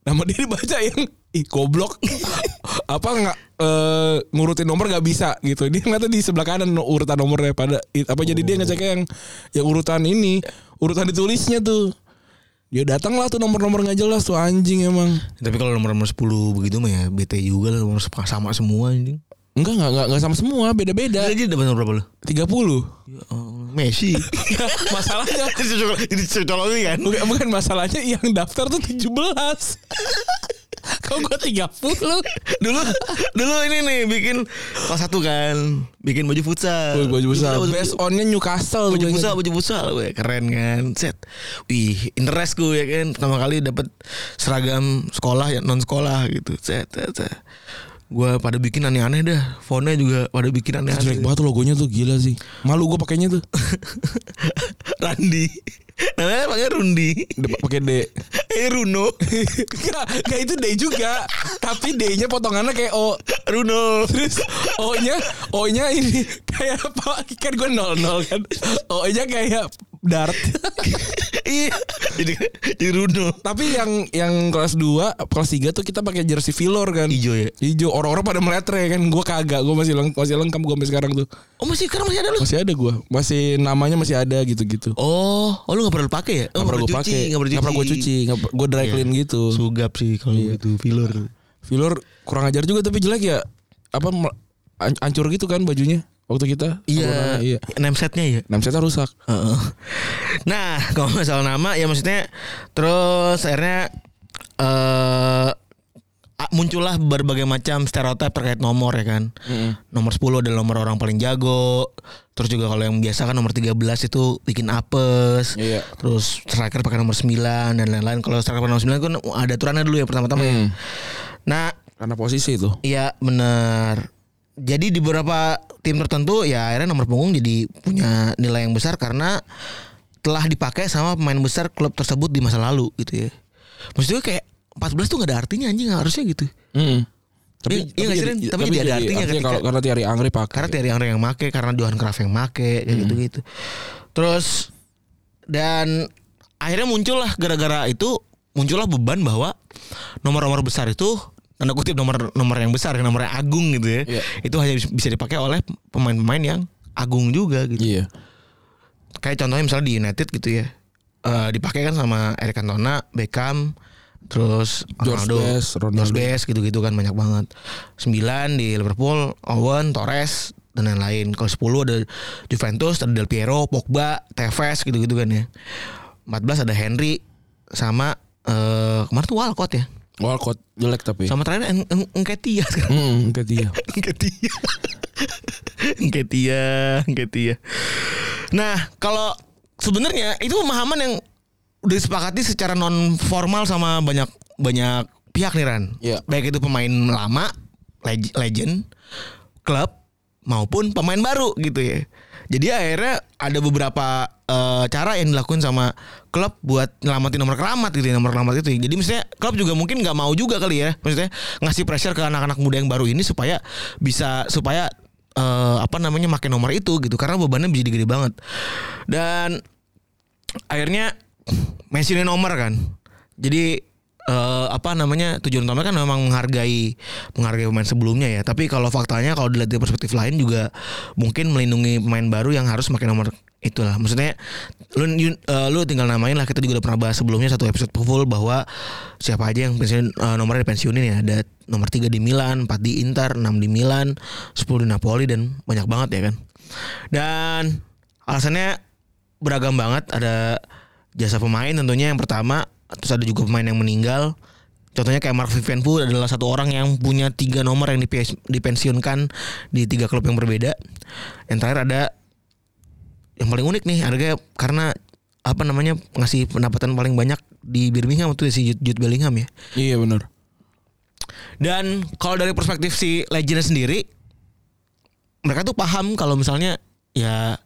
Nama dia dibaca yang ih goblok. Apa nggak eh, ngurutin nomor nggak bisa? Gitu. Dia nggak di sebelah kanan urutan nomornya pada apa jadi dia ngeceknya yang yang urutan ini urutan ditulisnya tuh dia datang lah tuh nomor-nomor nggak jelas tuh anjing emang Tapi kalau nomor nomor 10 begitu mah ya bete juga lah nomor sama semua anjing. enggak enggak enggak, enggak sama semua beda-beda Jadi dapat nomor berapa lu? 30 Ya, oh, Messi. masalahnya Jadi cocologi kan. bukan, bukan masalahnya yang daftar tuh 17 kok gue 30 dulu dulu ini nih bikin kelas satu kan. Bikin baju futsal. Baju Baju- best onnya Newcastle baju futsal baju futsal gue keren kan. Set. Wih interest gue ya kan. Pertama kali dapet seragam sekolah ya non sekolah gitu. Set set, set. gue pada bikin aneh-aneh dah. Fontnya juga pada bikin jelek aneh-aneh banget tuh logonya tuh gila sih. Malu gue pakainya tuh. Randi namanya pakai Rundi. Pakai D. Eh Runo. Enggak, enggak itu D juga. Tapi D-nya potongannya kayak O. Runo. Terus O-nya O-nya ini Kayak apa? Kan gue nol nol kan. O-nya kayak Dart. Iya. Jadi jadi Runo. Tapi yang yang kelas 2 Kelas 3 tuh kita pakai jersey Vilor kan. Hijau ya? Hijau. Orang-orang pada meletre kan. Gue kagak. Gue masih, leng masih lengkap gue sampai sekarang tuh. Oh masih sekarang masih ada lu? Masih ada gue Masih namanya masih ada gitu-gitu. Oh, oh lu gak pernah lu pakai ya? Oh, Gak pernah gue pakai Gak pernah gue cuci Nggak- Gue dry Iya. clean gitu Sugap sih kalau gitu filler. Vilor kurang ajar juga tapi jelek ya Apa mel- an- Hancur gitu kan bajunya Waktu kita Iya, Iya name setnya ya. Enam setnya rusak Heeh. Nah, kalau masalah nama ya maksudnya terus akhirnya eh a- muncullah berbagai macam stereotip terkait nomor ya kan. Nomor 10 adalah nomor orang paling jago. Terus juga kalau yang biasa kan nomor 13 itu bikin apes. Iya. Terus striker pakai nomor 9 dan lain-lain. Kalau striker pakai nomor 9 kan ada aturannya dulu ya pertama-tama ya. Hmm. Nah, Karena posisi itu Iya benar. Jadi di beberapa tim tertentu ya akhirnya nomor punggung jadi punya nilai yang besar karena telah dipakai sama pemain besar klub tersebut di masa lalu gitu ya. Maksudnya kayak 14 tuh gak ada artinya anjing harusnya gitu. Mm. Iya- iya nggak sih, Ren? Tapi jadi ada artinya ketika- kalau karena Thierry Angri pakai. Karena Thierry Henry yang make, karena Johan Cruyff yang make kayak gitu-gitu. Terus dan akhirnya muncullah gara-gara itu muncullah beban bahwa nomor-nomor besar itu tanda kutip nomor nomor yang besar, nomor yang agung gitu ya. Iya. Itu hanya bis- bisa dipakai oleh pemain-pemain yang agung juga gitu. Iya. Kayak contohnya misalnya di United gitu ya. Eh dipakai kan sama Eric Cantona, Beckham, terus George Ronaldo, Best, Ronaldo. George Best gitu-gitu kan banyak banget. 9 di Liverpool, Owen, Torres dan lain-lain. Kalau 10 ada Juventus, ada Del Piero, Pogba, Tevez gitu-gitu kan ya. 14 ada Henry sama eh kemarin tuh Walcott ya. Walcott jelek tapi. Sama terakhir En- En- Enketia sekarang. Hmm, ke dia. Enketia. Enketia, Enketia. Nah, kalau sebenarnya itu pemahaman yang disepakati secara non formal sama banyak banyak pihak nih Ran. Iya. Baik itu pemain lama, leg- legend, klub maupun pemain baru gitu ya. Jadi akhirnya ada beberapa eh, cara yang dilakukan sama klub buat nyelamatin nomor keramat gitu ya, nomor keramat itu. Jadi misalnya klub juga mungkin nggak mau juga kali ya, maksudnya ngasih pressure ke anak-anak muda yang baru ini supaya bisa supaya eh, apa namanya makin nomor itu gitu karena bebannya bisa gede banget. Dan akhirnya mentionin nomor kan. Jadi eh, apa namanya tujuan utama kan memang menghargai menghargai pemain sebelumnya ya. Tapi kalau faktanya kalau dilihat dari perspektif lain juga mungkin melindungi pemain baru yang harus pakai nomor itulah. Maksudnya lu eh, lu tinggal namain lah kita juga udah pernah bahas sebelumnya satu episode full bahwa siapa aja yang pensiun eh, nomornya dipensiunin ya. Ada nomor 3 di Milan, 4 di Inter, 6 di Milan, 10 di Napoli dan banyak banget ya kan. Dan alasannya beragam banget ada jasa pemain tentunya yang pertama terus ada juga pemain yang meninggal. Contohnya kayak Mark Vivian adalah satu orang yang punya tiga nomor yang dipensiunkan di tiga klub yang berbeda. Yang terakhir ada yang paling unik nih harga karena apa namanya ngasih pendapatan paling banyak di Birmingham itu si Jude, Jude Bellingham ya. Iya benar. dan kalau dari perspektif si legendnya sendiri, mereka tuh paham kalau misalnya ya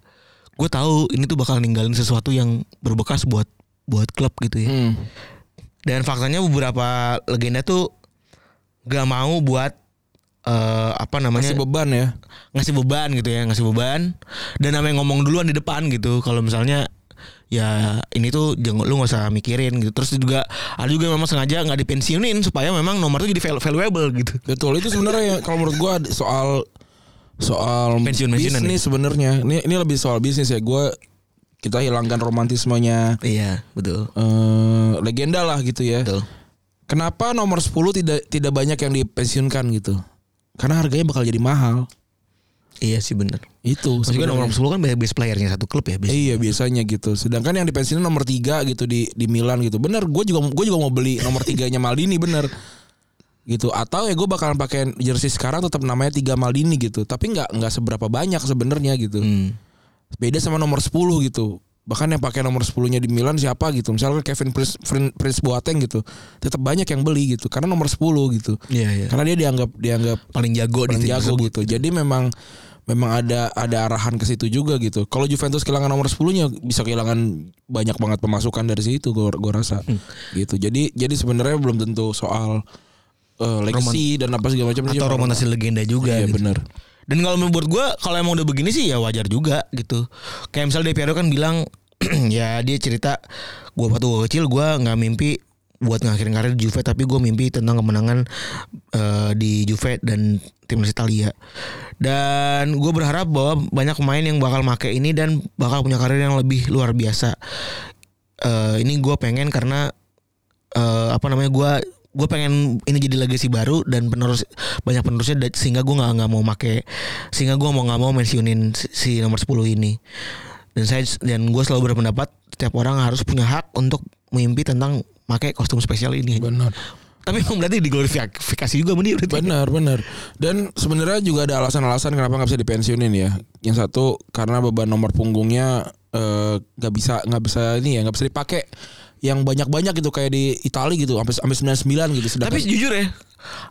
gue tahu ini tuh bakal ninggalin sesuatu yang berbekas buat buat klub gitu ya. Hmm. Dan faktanya beberapa legenda tuh gak mau buat eh, apa namanya Masih beban ya. ngasih beban gitu ya ngasih beban dan namanya ngomong duluan di depan gitu kalau misalnya ya ini tuh jangan lu nggak usah mikirin gitu terus juga ada juga yang memang sengaja nggak dipensiunin supaya memang nomor tuh jadi valu- valuable gitu Betul itu sebenarnya ya, kalau menurut gua soal soal Pensiun-pensiunan bisnis sebenarnya. Ini ini lebih soal bisnis ya. Gua kita hilangkan romantismenya iya betul eh legenda lah gitu ya. betul Kenapa nomor 10 tidak tidak banyak yang dipensiunkan gitu? Karena harganya bakal jadi mahal. iya sih bener Itu Maksudnya sebenarnya. nomor 10 kan base playernya satu klub ya base. Iya biasanya gitu. Sedangkan yang dipensiunin nomor 3 gitu di di Milan gitu. Bener, gue juga gue juga mau beli nomor tiganya Maldini bener. Gitu. Atau ya gue bakalan pakai jersey sekarang tetap namanya tiga Maldini gitu. Tapi nggak nggak seberapa banyak sebenarnya gitu. Hmm. Beda sama nomor 10 gitu. Bahkan yang pakai nomor 10-nya di Milan siapa gitu. Misalnya Kevin Prince, Prince, Boateng gitu. Tetap banyak yang beli gitu karena nomor 10 gitu. Iya iya. Karena dia dianggap dianggap Paling jago paling jago tersebut. gitu. Jadi memang memang ada ada arahan ke situ juga gitu. Kalau Juventus kehilangan nomor 10-nya bisa kehilangan banyak banget pemasukan dari situ gua gua rasa. Hmm. Gitu. Jadi jadi sebenarnya belum tentu soal eh, legacy dan apa segala macam Atau romantasi legenda juga Iya gitu. benar. Dan kalau menurut gue kalau emang udah begini sih ya wajar juga gitu. Kayak misalnya De Piero kan bilang ya dia cerita gue waktu gue kecil gue nggak mimpi buat ngakhirin karir di Juve tapi gue mimpi tentang kemenangan eh, di Juve dan timnas Italia. Dan gue berharap bahwa banyak pemain yang bakal make ini dan bakal punya karir yang lebih luar biasa. Eh, ini gue pengen karena eh, apa namanya gue gue pengen ini jadi legacy baru dan penerus banyak penerusnya sehingga gue nggak nggak mau make sehingga gue mau nggak mau mentionin si, si nomor 10 ini dan saya dan gue selalu berpendapat setiap orang harus punya hak untuk mimpi tentang pakai kostum spesial ini Benar. tapi emang berarti diglorifikasi juga dia berarti Benar, benar. Dan sebenarnya juga ada alasan-alasan kenapa nggak bisa dipensiunin ya. Yang satu karena beban nomor punggungnya eh, nggak bisa nggak bisa ini ya nggak bisa dipakai yang banyak-banyak gitu kayak di Italia gitu sampai sampai 99 gitu sedangkan tapi jujur ya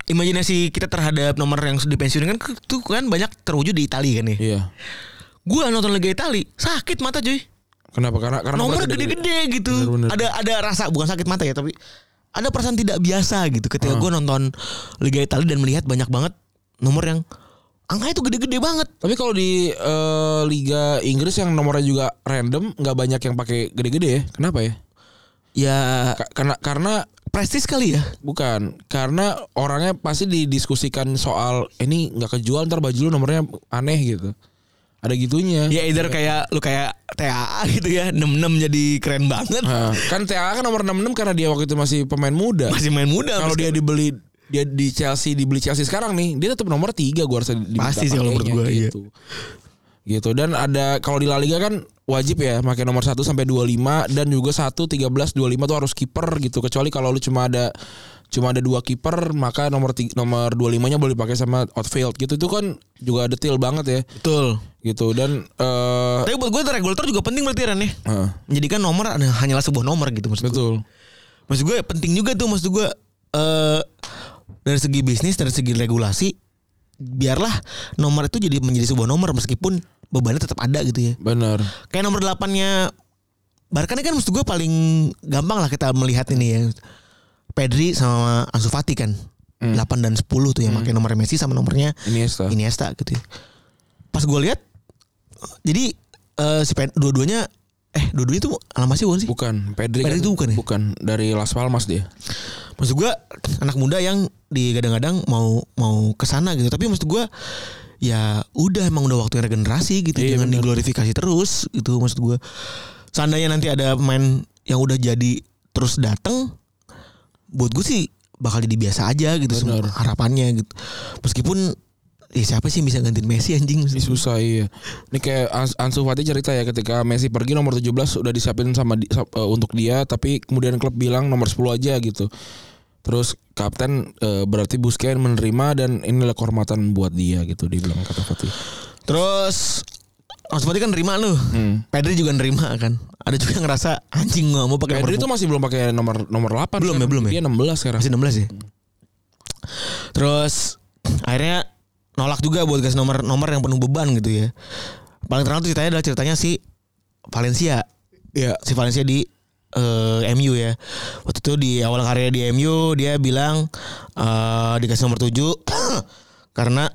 imajinasi kita terhadap nomor yang sudah dipensiunin kan tuh kan banyak terwujud di Italia kan ya iya. gue nonton Liga Italia sakit mata cuy Kenapa? Karena karena nomor gede-gede gitu. Bener-bener. Ada ada rasa bukan sakit mata ya, tapi ada perasaan tidak biasa gitu ketika gue nonton Liga Italia dan melihat banyak banget nomor yang angkanya tuh gede-gede banget. Tapi kalau di eh, Liga Inggris yang nomornya juga random, nggak banyak yang pakai gede-gede ya. Kenapa ya? Ya Ka- karena karena prestis kali ya. bukan karena orangnya pasti didiskusikan soal "Eh, ini nggak kejual ntar baju lu nomornya aneh gitu. Ada gitunya. Ya either kayak lu kayak TAA gitu ya, 66 jadi keren banget. Nah, kan TA kan nomor 66 karena dia waktu itu masih pemain muda. Masih main muda. Kalau dia dibeli dia di Chelsea dibeli Chelsea sekarang nih, dia tetap nomor 3 gua rasa diminta Pasti sih kalau menurut gua, iya. Gitu. Dan ada kalau di La Liga kan wajib ya pakai nomor 1 sampai 25 dan juga 1 13 25 tuh harus kiper gitu kecuali kalau lu cuma ada cuma ada dua kiper maka nomor ti- nomor 25-nya boleh dipakai sama outfield gitu itu kan juga detail banget ya betul. gitu dan eh Tapi buat gue regulator juga penting berarti Ran ya. eh, Menjadikan nomor hanyalah sebuah nomor gitu maksud gue. betul Maksud gue penting juga tuh maksud gue eh dari segi bisnis dari segi regulasi biarlah nomor itu jadi menjadi sebuah nomor meskipun bebannya tetap ada gitu ya. benar Kayak nomor 8-nya Barca ini kan maksud gue paling gampang lah kita melihat ini ya. Pedri sama Ansu Fati kan. 8 dan 10 tuh yang pakai nomor Messi sama nomornya Iniesta Iniesta gitu ya. Pas gue lihat jadi eh, si dua-duanya Eh, dua-duanya itu Almasih bukan sih? Bukan, Pedri, Pedri kan- itu bukan ya? Bukan, dari Las Palmas dia. Maksud gua anak muda yang digadang-gadang mau mau ke sana gitu. Tapi maksud gua ya udah emang udah waktunya regenerasi gitu. Iya, Jangan bener. diglorifikasi terus gitu maksud gua. Seandainya nanti ada pemain yang udah jadi terus datang buat gue sih bakal jadi biasa aja gitu semua Bener. harapannya gitu. Meskipun ya siapa sih yang bisa gantiin Messi anjing Ini susah iya. Ini kayak Ans- Ansu Fati cerita ya ketika Messi pergi nomor 17 udah disiapin sama di- eh, untuk dia tapi kemudian klub bilang nomor 10 aja gitu. Terus kapten eh, berarti Busquets menerima dan inilah kehormatan buat dia gitu dibilang kata Fati. Terus Ansu Fati kan nerima lu. Hmm. Pedri juga nerima kan. Ada juga yang ngerasa anjing gak mau pakai Pedri itu masih belum pakai nomor nomor 8 Belum ya, belum ya? Dia 16 sekarang. Masih 16 ya. Terus akhirnya nolak juga buat gas nomor nomor yang penuh beban gitu ya. Paling terkenal tuh ceritanya adalah ceritanya si Valencia. Iya. Si Valencia di eh, MU ya. Waktu itu di awal karirnya di MU dia bilang eh, dikasih nomor 7 karena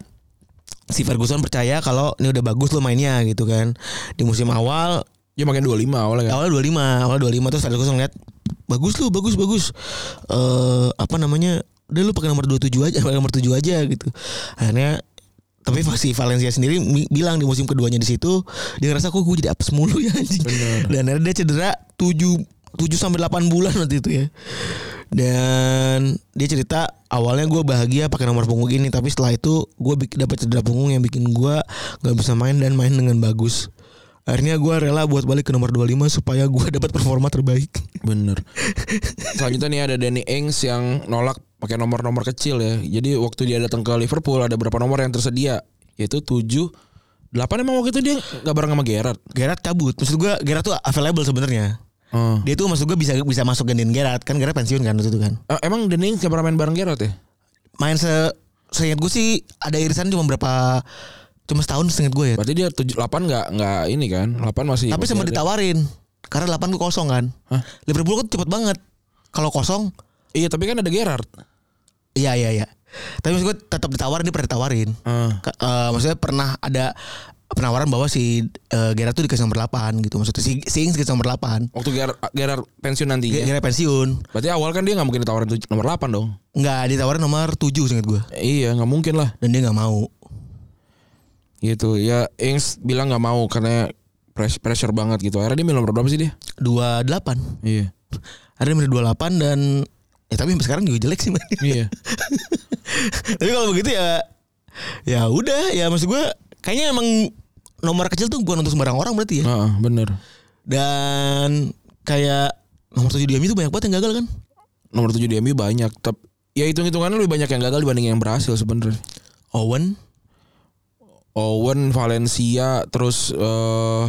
si Ferguson percaya kalau ini udah bagus lo mainnya gitu kan. Di musim awal Dia makin 25 awalnya awal 25 awal 25 terus Ferguson ngeliat bagus lu bagus bagus eh apa namanya udah lu pakai nomor 27 aja pakai nomor 7 aja gitu akhirnya tapi si Valencia sendiri bilang di musim keduanya di situ dia ngerasa kok gue jadi apes mulu ya anjing Bener. dan akhirnya dia cedera 7 7 sampai 8 bulan waktu itu ya dan dia cerita awalnya gue bahagia pakai nomor punggung ini tapi setelah itu gue dapat cedera punggung yang bikin gue nggak bisa main dan main dengan bagus akhirnya gue rela buat balik ke nomor 25 supaya gue dapat performa terbaik Bener. Selanjutnya nih ada Danny Ings yang nolak pakai nomor-nomor kecil ya. Jadi waktu dia datang ke Liverpool ada berapa nomor yang tersedia? Yaitu 7 8 emang waktu itu dia nggak bareng sama Gerrard. Gerard cabut maksud gue Gerard tuh available sebenarnya Oh. dia tuh maksud gue bisa bisa masuk gantiin Gerard kan Gerard pensiun kan waktu itu kan Eh, emang gak pernah main bareng Gerrard ya? main se seingat gue sih ada irisan cuma berapa cuma setahun seingat gue ya Berarti dia 7 8 nggak nggak ini kan? 8 masih Tapi sempat ditawarin karena 8 tuh kosong kan. Hah? Liverpool kan cepet banget. Kalau kosong, Iya, tapi kan ada Gerrard. iya iya iya. Tapi maksud gue tetap ditawarin dia pernah ditawarin. Ka- eh, maksudnya pernah ada penawaran bahwa si uh, Gerard tuh dikasih nomor 8 gitu. Maksudnya si, si Ings dikasih nomor 8. Waktu Gerrard, Gerrard pensiun nanti Ge- Gerard pensiun. Berarti awal kan dia nggak mungkin ditawarin nomor 8 dong. Enggak, ditawarin nomor 7 seingat gue. Iya, nggak mungkin lah. Dan dia nggak mau. Gitu. Ya Ings bilang nggak mau karena pres- pressure banget gitu. Akhirnya dia milih nomor berapa sih dia? 28. Iya. Ada nomor 28 dan ya tapi sampai sekarang juga jelek sih mainnya. Iya. Tapi kalau begitu ya ya udah ya maksud gue kayaknya emang nomor kecil tuh bukan untuk sembarang orang berarti ya. Heeh, bener. Dan kayak nomor 7 di MU itu banyak banget yang gagal kan? Nomor 7 di MU banyak. Tapi ya hitung-hitungannya lebih banyak yang gagal dibanding yang berhasil sebenarnya. Owen, Owen, Valencia, terus eh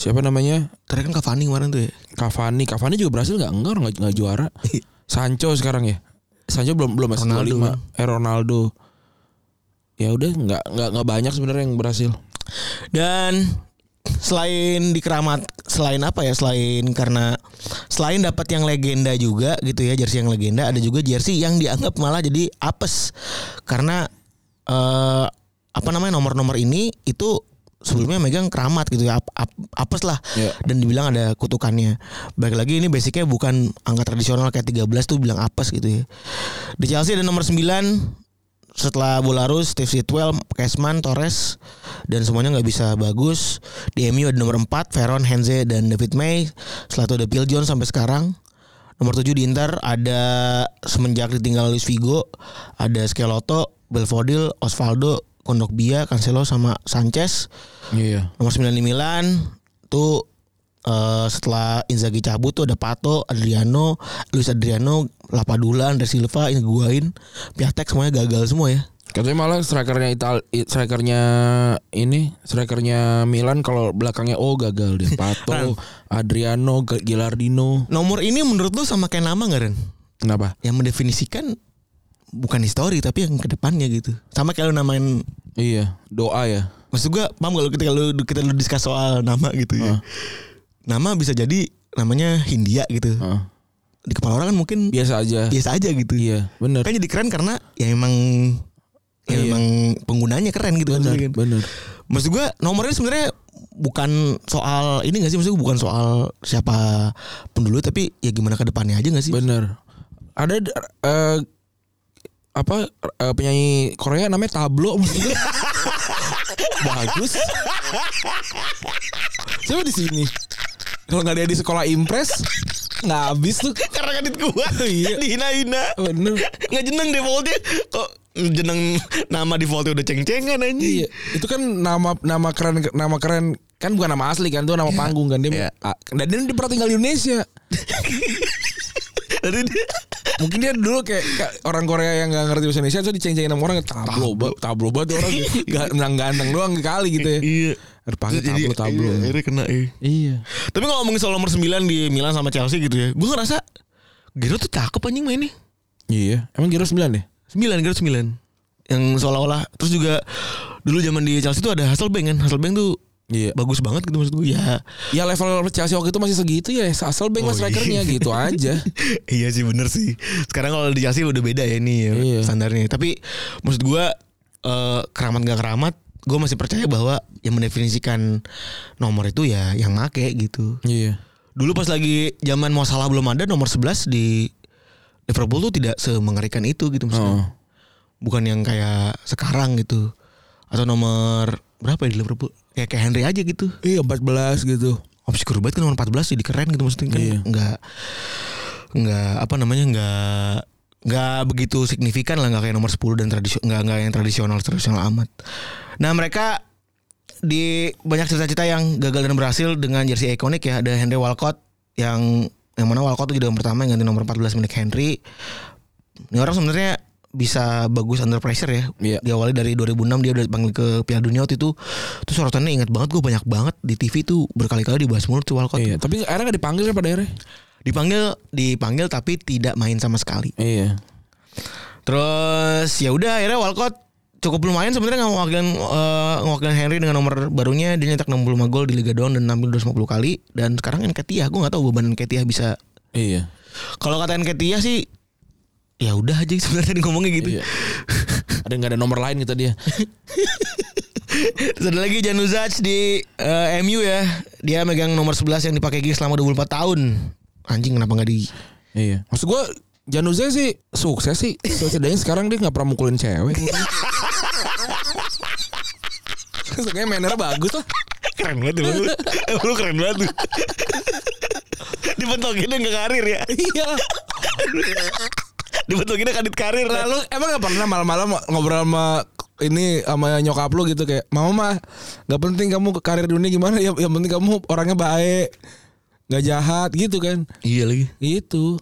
siapa namanya? terakhir kan Cavani kemarin tuh ya. Cavani. Cavani juga berhasil nggak? Enggak, orang nggak nggak juara. Sancho sekarang ya. Sancho belum belum masih Ronaldo 25. kan. Eh Ronaldo. Ya udah nggak nggak nggak banyak sebenarnya yang berhasil. Dan selain dikeramat selain apa ya selain karena selain dapat yang legenda juga gitu ya jersey yang legenda ada juga jersey yang dianggap malah jadi apes karena eh apa namanya nomor-nomor ini itu sebelumnya megang keramat gitu ya ap- ap- apes lah Iya. dan dibilang ada kutukannya baik lagi ini basicnya bukan angka tradisional kayak 13 tuh bilang apes gitu ya di Chelsea ada nomor 9 setelah Bolarus, Steve Sitwell, Kesman, Torres dan semuanya nggak bisa bagus. Di MU ada nomor 4 Veron, Henze dan David May. Setelah itu ada Phil Jones sampai sekarang. Nomor 7 di Inter ada semenjak ditinggal Luis Figo, ada Schelotto, Belfodil, Osvaldo, Kondogbia, Cancelo sama Sanchez. Iya. Nomor 9 di Milan tuh eh, setelah Inzaghi cabut tuh ada Pato, Adriano, Luis Adriano, Lapadula, Andre Silva, Higuain, Piatek semuanya gagal semua ya. Katanya malah strikernya Ital strikernya ini strikernya Milan kalau belakangnya O gagal dia. Pato, Adriano, Gilardino. Nomor ini menurut lu sama kayak nama gak Ren? Kenapa? Yang mendefinisikan bukan histori tapi yang ke depannya gitu. Sama kayak lu namain Iya, doa ya. Maksud gua paham kalau ketika lu kita lu diskus soal nama gitu ya. Nama bisa jadi namanya Hindia gitu. Heeh. Di kepala orang kan mungkin Biasa aja. biasa aja gitu. Iya, bener. Kan jadi keren karena ya emang ya Iya. emang penggunanya keren gitu kan. Bener, kan. bener. Maksud gue nomornya sebenarnya bukan soal ini gak sih maksud gue bukan soal siapa pendulu tapi ya gimana ke depannya aja gak sih? Bener. Ada eh, apa eh, penyanyi Korea namanya Tablo. Bagus. Coba di sini. Kalau nggak dia di sekolah impres nggak habis tuh. Karena kadit gua Iya. dihina-hina. Bener. Nggak jeneng defaultnya kok jeneng nama defaultnya udah ceng-cengan aja. Iya, itu kan nama nama keren nama keren kan bukan nama asli kan, itu nama panggung kan dia. Iya. Ah, Dan dia, dia pernah tinggal di Indonesia. Jadi dia Mungkin dia dulu kayak, orang Korea yang gak ngerti bahasa Indonesia tuh diceng-cengin sama orang tablo, tablo, tablo banget orang gak menang ganteng doang kali gitu ya. Iya. Jadi, tablo tablo. iya, akhirnya kena eh. Iya. Tapi kalau ngomongin soal nomor 9 di Milan sama Chelsea gitu ya. Gue ngerasa Giroud tuh cakep anjing mainnya. Iya. Emang kira 9 deh? 9 Giroud 9. Yang seolah-olah terus juga dulu zaman di Chelsea tuh ada Hasselbank kan. Hasselbank tuh Iya. bagus banget gitu maksud gue. Ya. Ya level Chelsea waktu itu masih segitu ya. Asal bank Oh, mas strikernya iya. gitu aja. iya sih bener sih. Sekarang kalau di Chelsea udah beda ya ini ya, Iya. standarnya. Tapi maksud gue eh, keramat gak keramat, gue masih percaya bahwa yang mendefinisikan nomor itu ya yang make gitu. Iya. Dulu pas lagi zaman mau salah belum ada nomor 11 di Liverpool tuh tidak semengerikan itu gitu maksudnya. Oh. Bukan yang kayak sekarang gitu. Atau nomor berapa ya di Liverpool? Kayak kayak Henry aja gitu. Iya 14 gitu. Obscure banget kan nomor 14 jadi keren gitu maksudnya kan Iya. nggak nggak apa namanya nggak nggak begitu signifikan lah nggak kayak nomor 10 dan tradisional nggak nggak yang tradisional tradisional amat. Nah mereka di banyak cerita-cerita yang gagal dan berhasil dengan jersey ikonik ya ada Henry Walcott yang yang mana Walcott itu jadi yang pertama yang ganti nomor 14 milik Henry. Ini orang sebenarnya bisa bagus under pressure ya. Iya. Diawali dari 2006 dia udah dipanggil ke Piala Dunia waktu itu. Terus sorotannya ingat banget gue banyak banget di TV tuh berkali-kali dibahas mulu tuh Walcott. Iya. Tapi akhirnya gak dipanggil kan pada akhirnya. Dipanggil dipanggil tapi tidak main sama sekali. Iya. Terus ya udah akhirnya Walcott cukup lumayan sebenarnya ngewakilin eh, ngewakilin Henry dengan nomor barunya dia nyetak 65 gol di Liga doang dan nampil 250 kali dan sekarang Nketiah gue nggak tahu beban Nketiah bisa Iya. kalau kata Nketiah sih ya udah aja sebenarnya tadi ngomongnya gitu. Iya. ada nggak ada nomor lain gitu dia. Terus ada lagi Januzac di eh, MU ya. Dia megang nomor 11 yang dipakai Giggs selama 24 tahun. Anjing kenapa nggak di Iya. Maksud gua Januze sih sukses sih. Setidaknya sekarang dia nggak pernah mukulin cewek. Kayaknya mainnya bagus lah. keren banget lu. Lu keren banget lu. Dibentokinnya nggak karir ya. Iya. Dibentokinnya kadit karir. Lalu emang gak pernah malam-malam ngobrol sama ini sama nyokap lu gitu kayak mama mah nggak penting kamu ke karir dunia gimana ya yang penting kamu orangnya baik nggak jahat gitu kan Iya lagi. gitu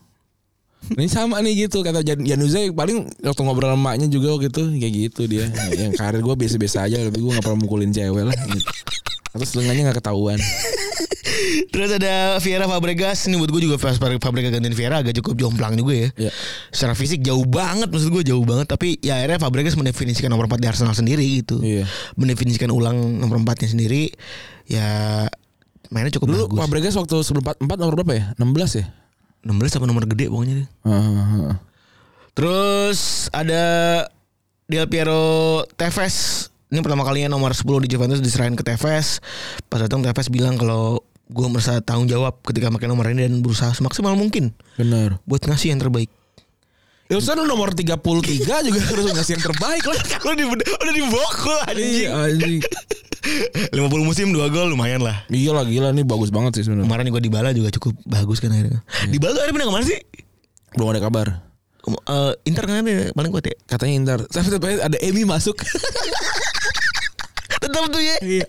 ini sama nih gitu kata Jan Januze paling waktu ngobrol sama emaknya juga gitu kayak gitu dia yang karir gue biasa-biasa aja tapi gue nggak pernah mukulin cewek lah gitu. terus lengannya nggak ketahuan Terus ada Vieira Fabregas Ini buat gue juga Fabregas gantiin Vieira agak cukup jomplang juga ya Iya. Secara fisik jauh banget Maksud gue jauh banget Tapi ya akhirnya Fabregas mendefinisikan nomor 4 di Arsenal sendiri gitu Iya. Mendefinisikan ulang nomor 4 nya sendiri Ya Mainnya cukup dulu bagus Fabregas waktu sebelum 4, 4 nomor berapa ya 16 ya 16 apa nomor gede pokoknya dia. Heeh. Terus ada Del Piero Tevez. Ini pertama kalinya nomor 10 di Juventus diserahin ke Tevez. Pas datang Tevez bilang kalau gue merasa tanggung jawab ketika pakai nomor ini dan berusaha semaksimal mungkin benar buat ngasih yang terbaik. Ya usah lu nomor 33 juga harus ngasih yang terbaik lah. Lu di, udah dibokul Iya anjing. 50 musim 2 gol lumayan lah. Iya lah gila nih bagus banget sih sebenarnya. Kemarin juga Dybala juga cukup bagus kan akhirnya. Dybala tuh akhirnya pindah ke mana sih? Belum ada kabar. Eh, Inter kan ada paling kuat ya. Katanya Inter. Tapi tapi ada Emi masuk. Tetap tuh ya. Iya.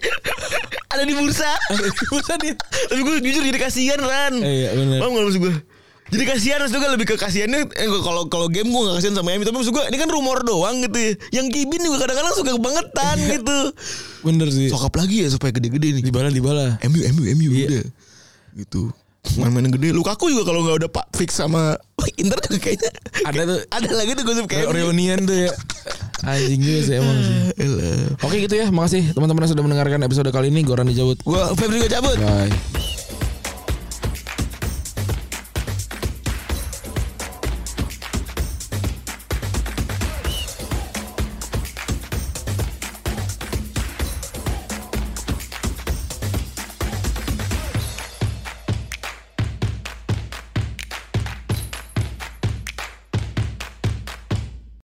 Ada di bursa. Bisa dia. Tapi gue jujur jadi kasihan Ran. Iya benar. Paham gak maksud gue? Jadi kasihan maksud gue lebih ke kasihannya eh, kalau kalau game gue gak kasihan sama Emi tapi maksud gue ini kan rumor doang gitu ya. Yang Kibin juga kadang-kadang suka kebangetan gitu. Bener sih. Sokap lagi ya supaya gede-gede nih. Di bala di bala. MU MU MU Iya. udah. Gitu. Main-main gede. Lukaku juga kalau nggak udah Pak fix sama Inter juga kayaknya Ada tuh ada lagi tuh gosip kayak reunian tuh ya. Anjing juga sih emang sih. Oke gitu ya. Makasih teman-teman yang sudah mendengarkan episode kali ini. Goran dicabut. Gua Febri gak cabut. Bye.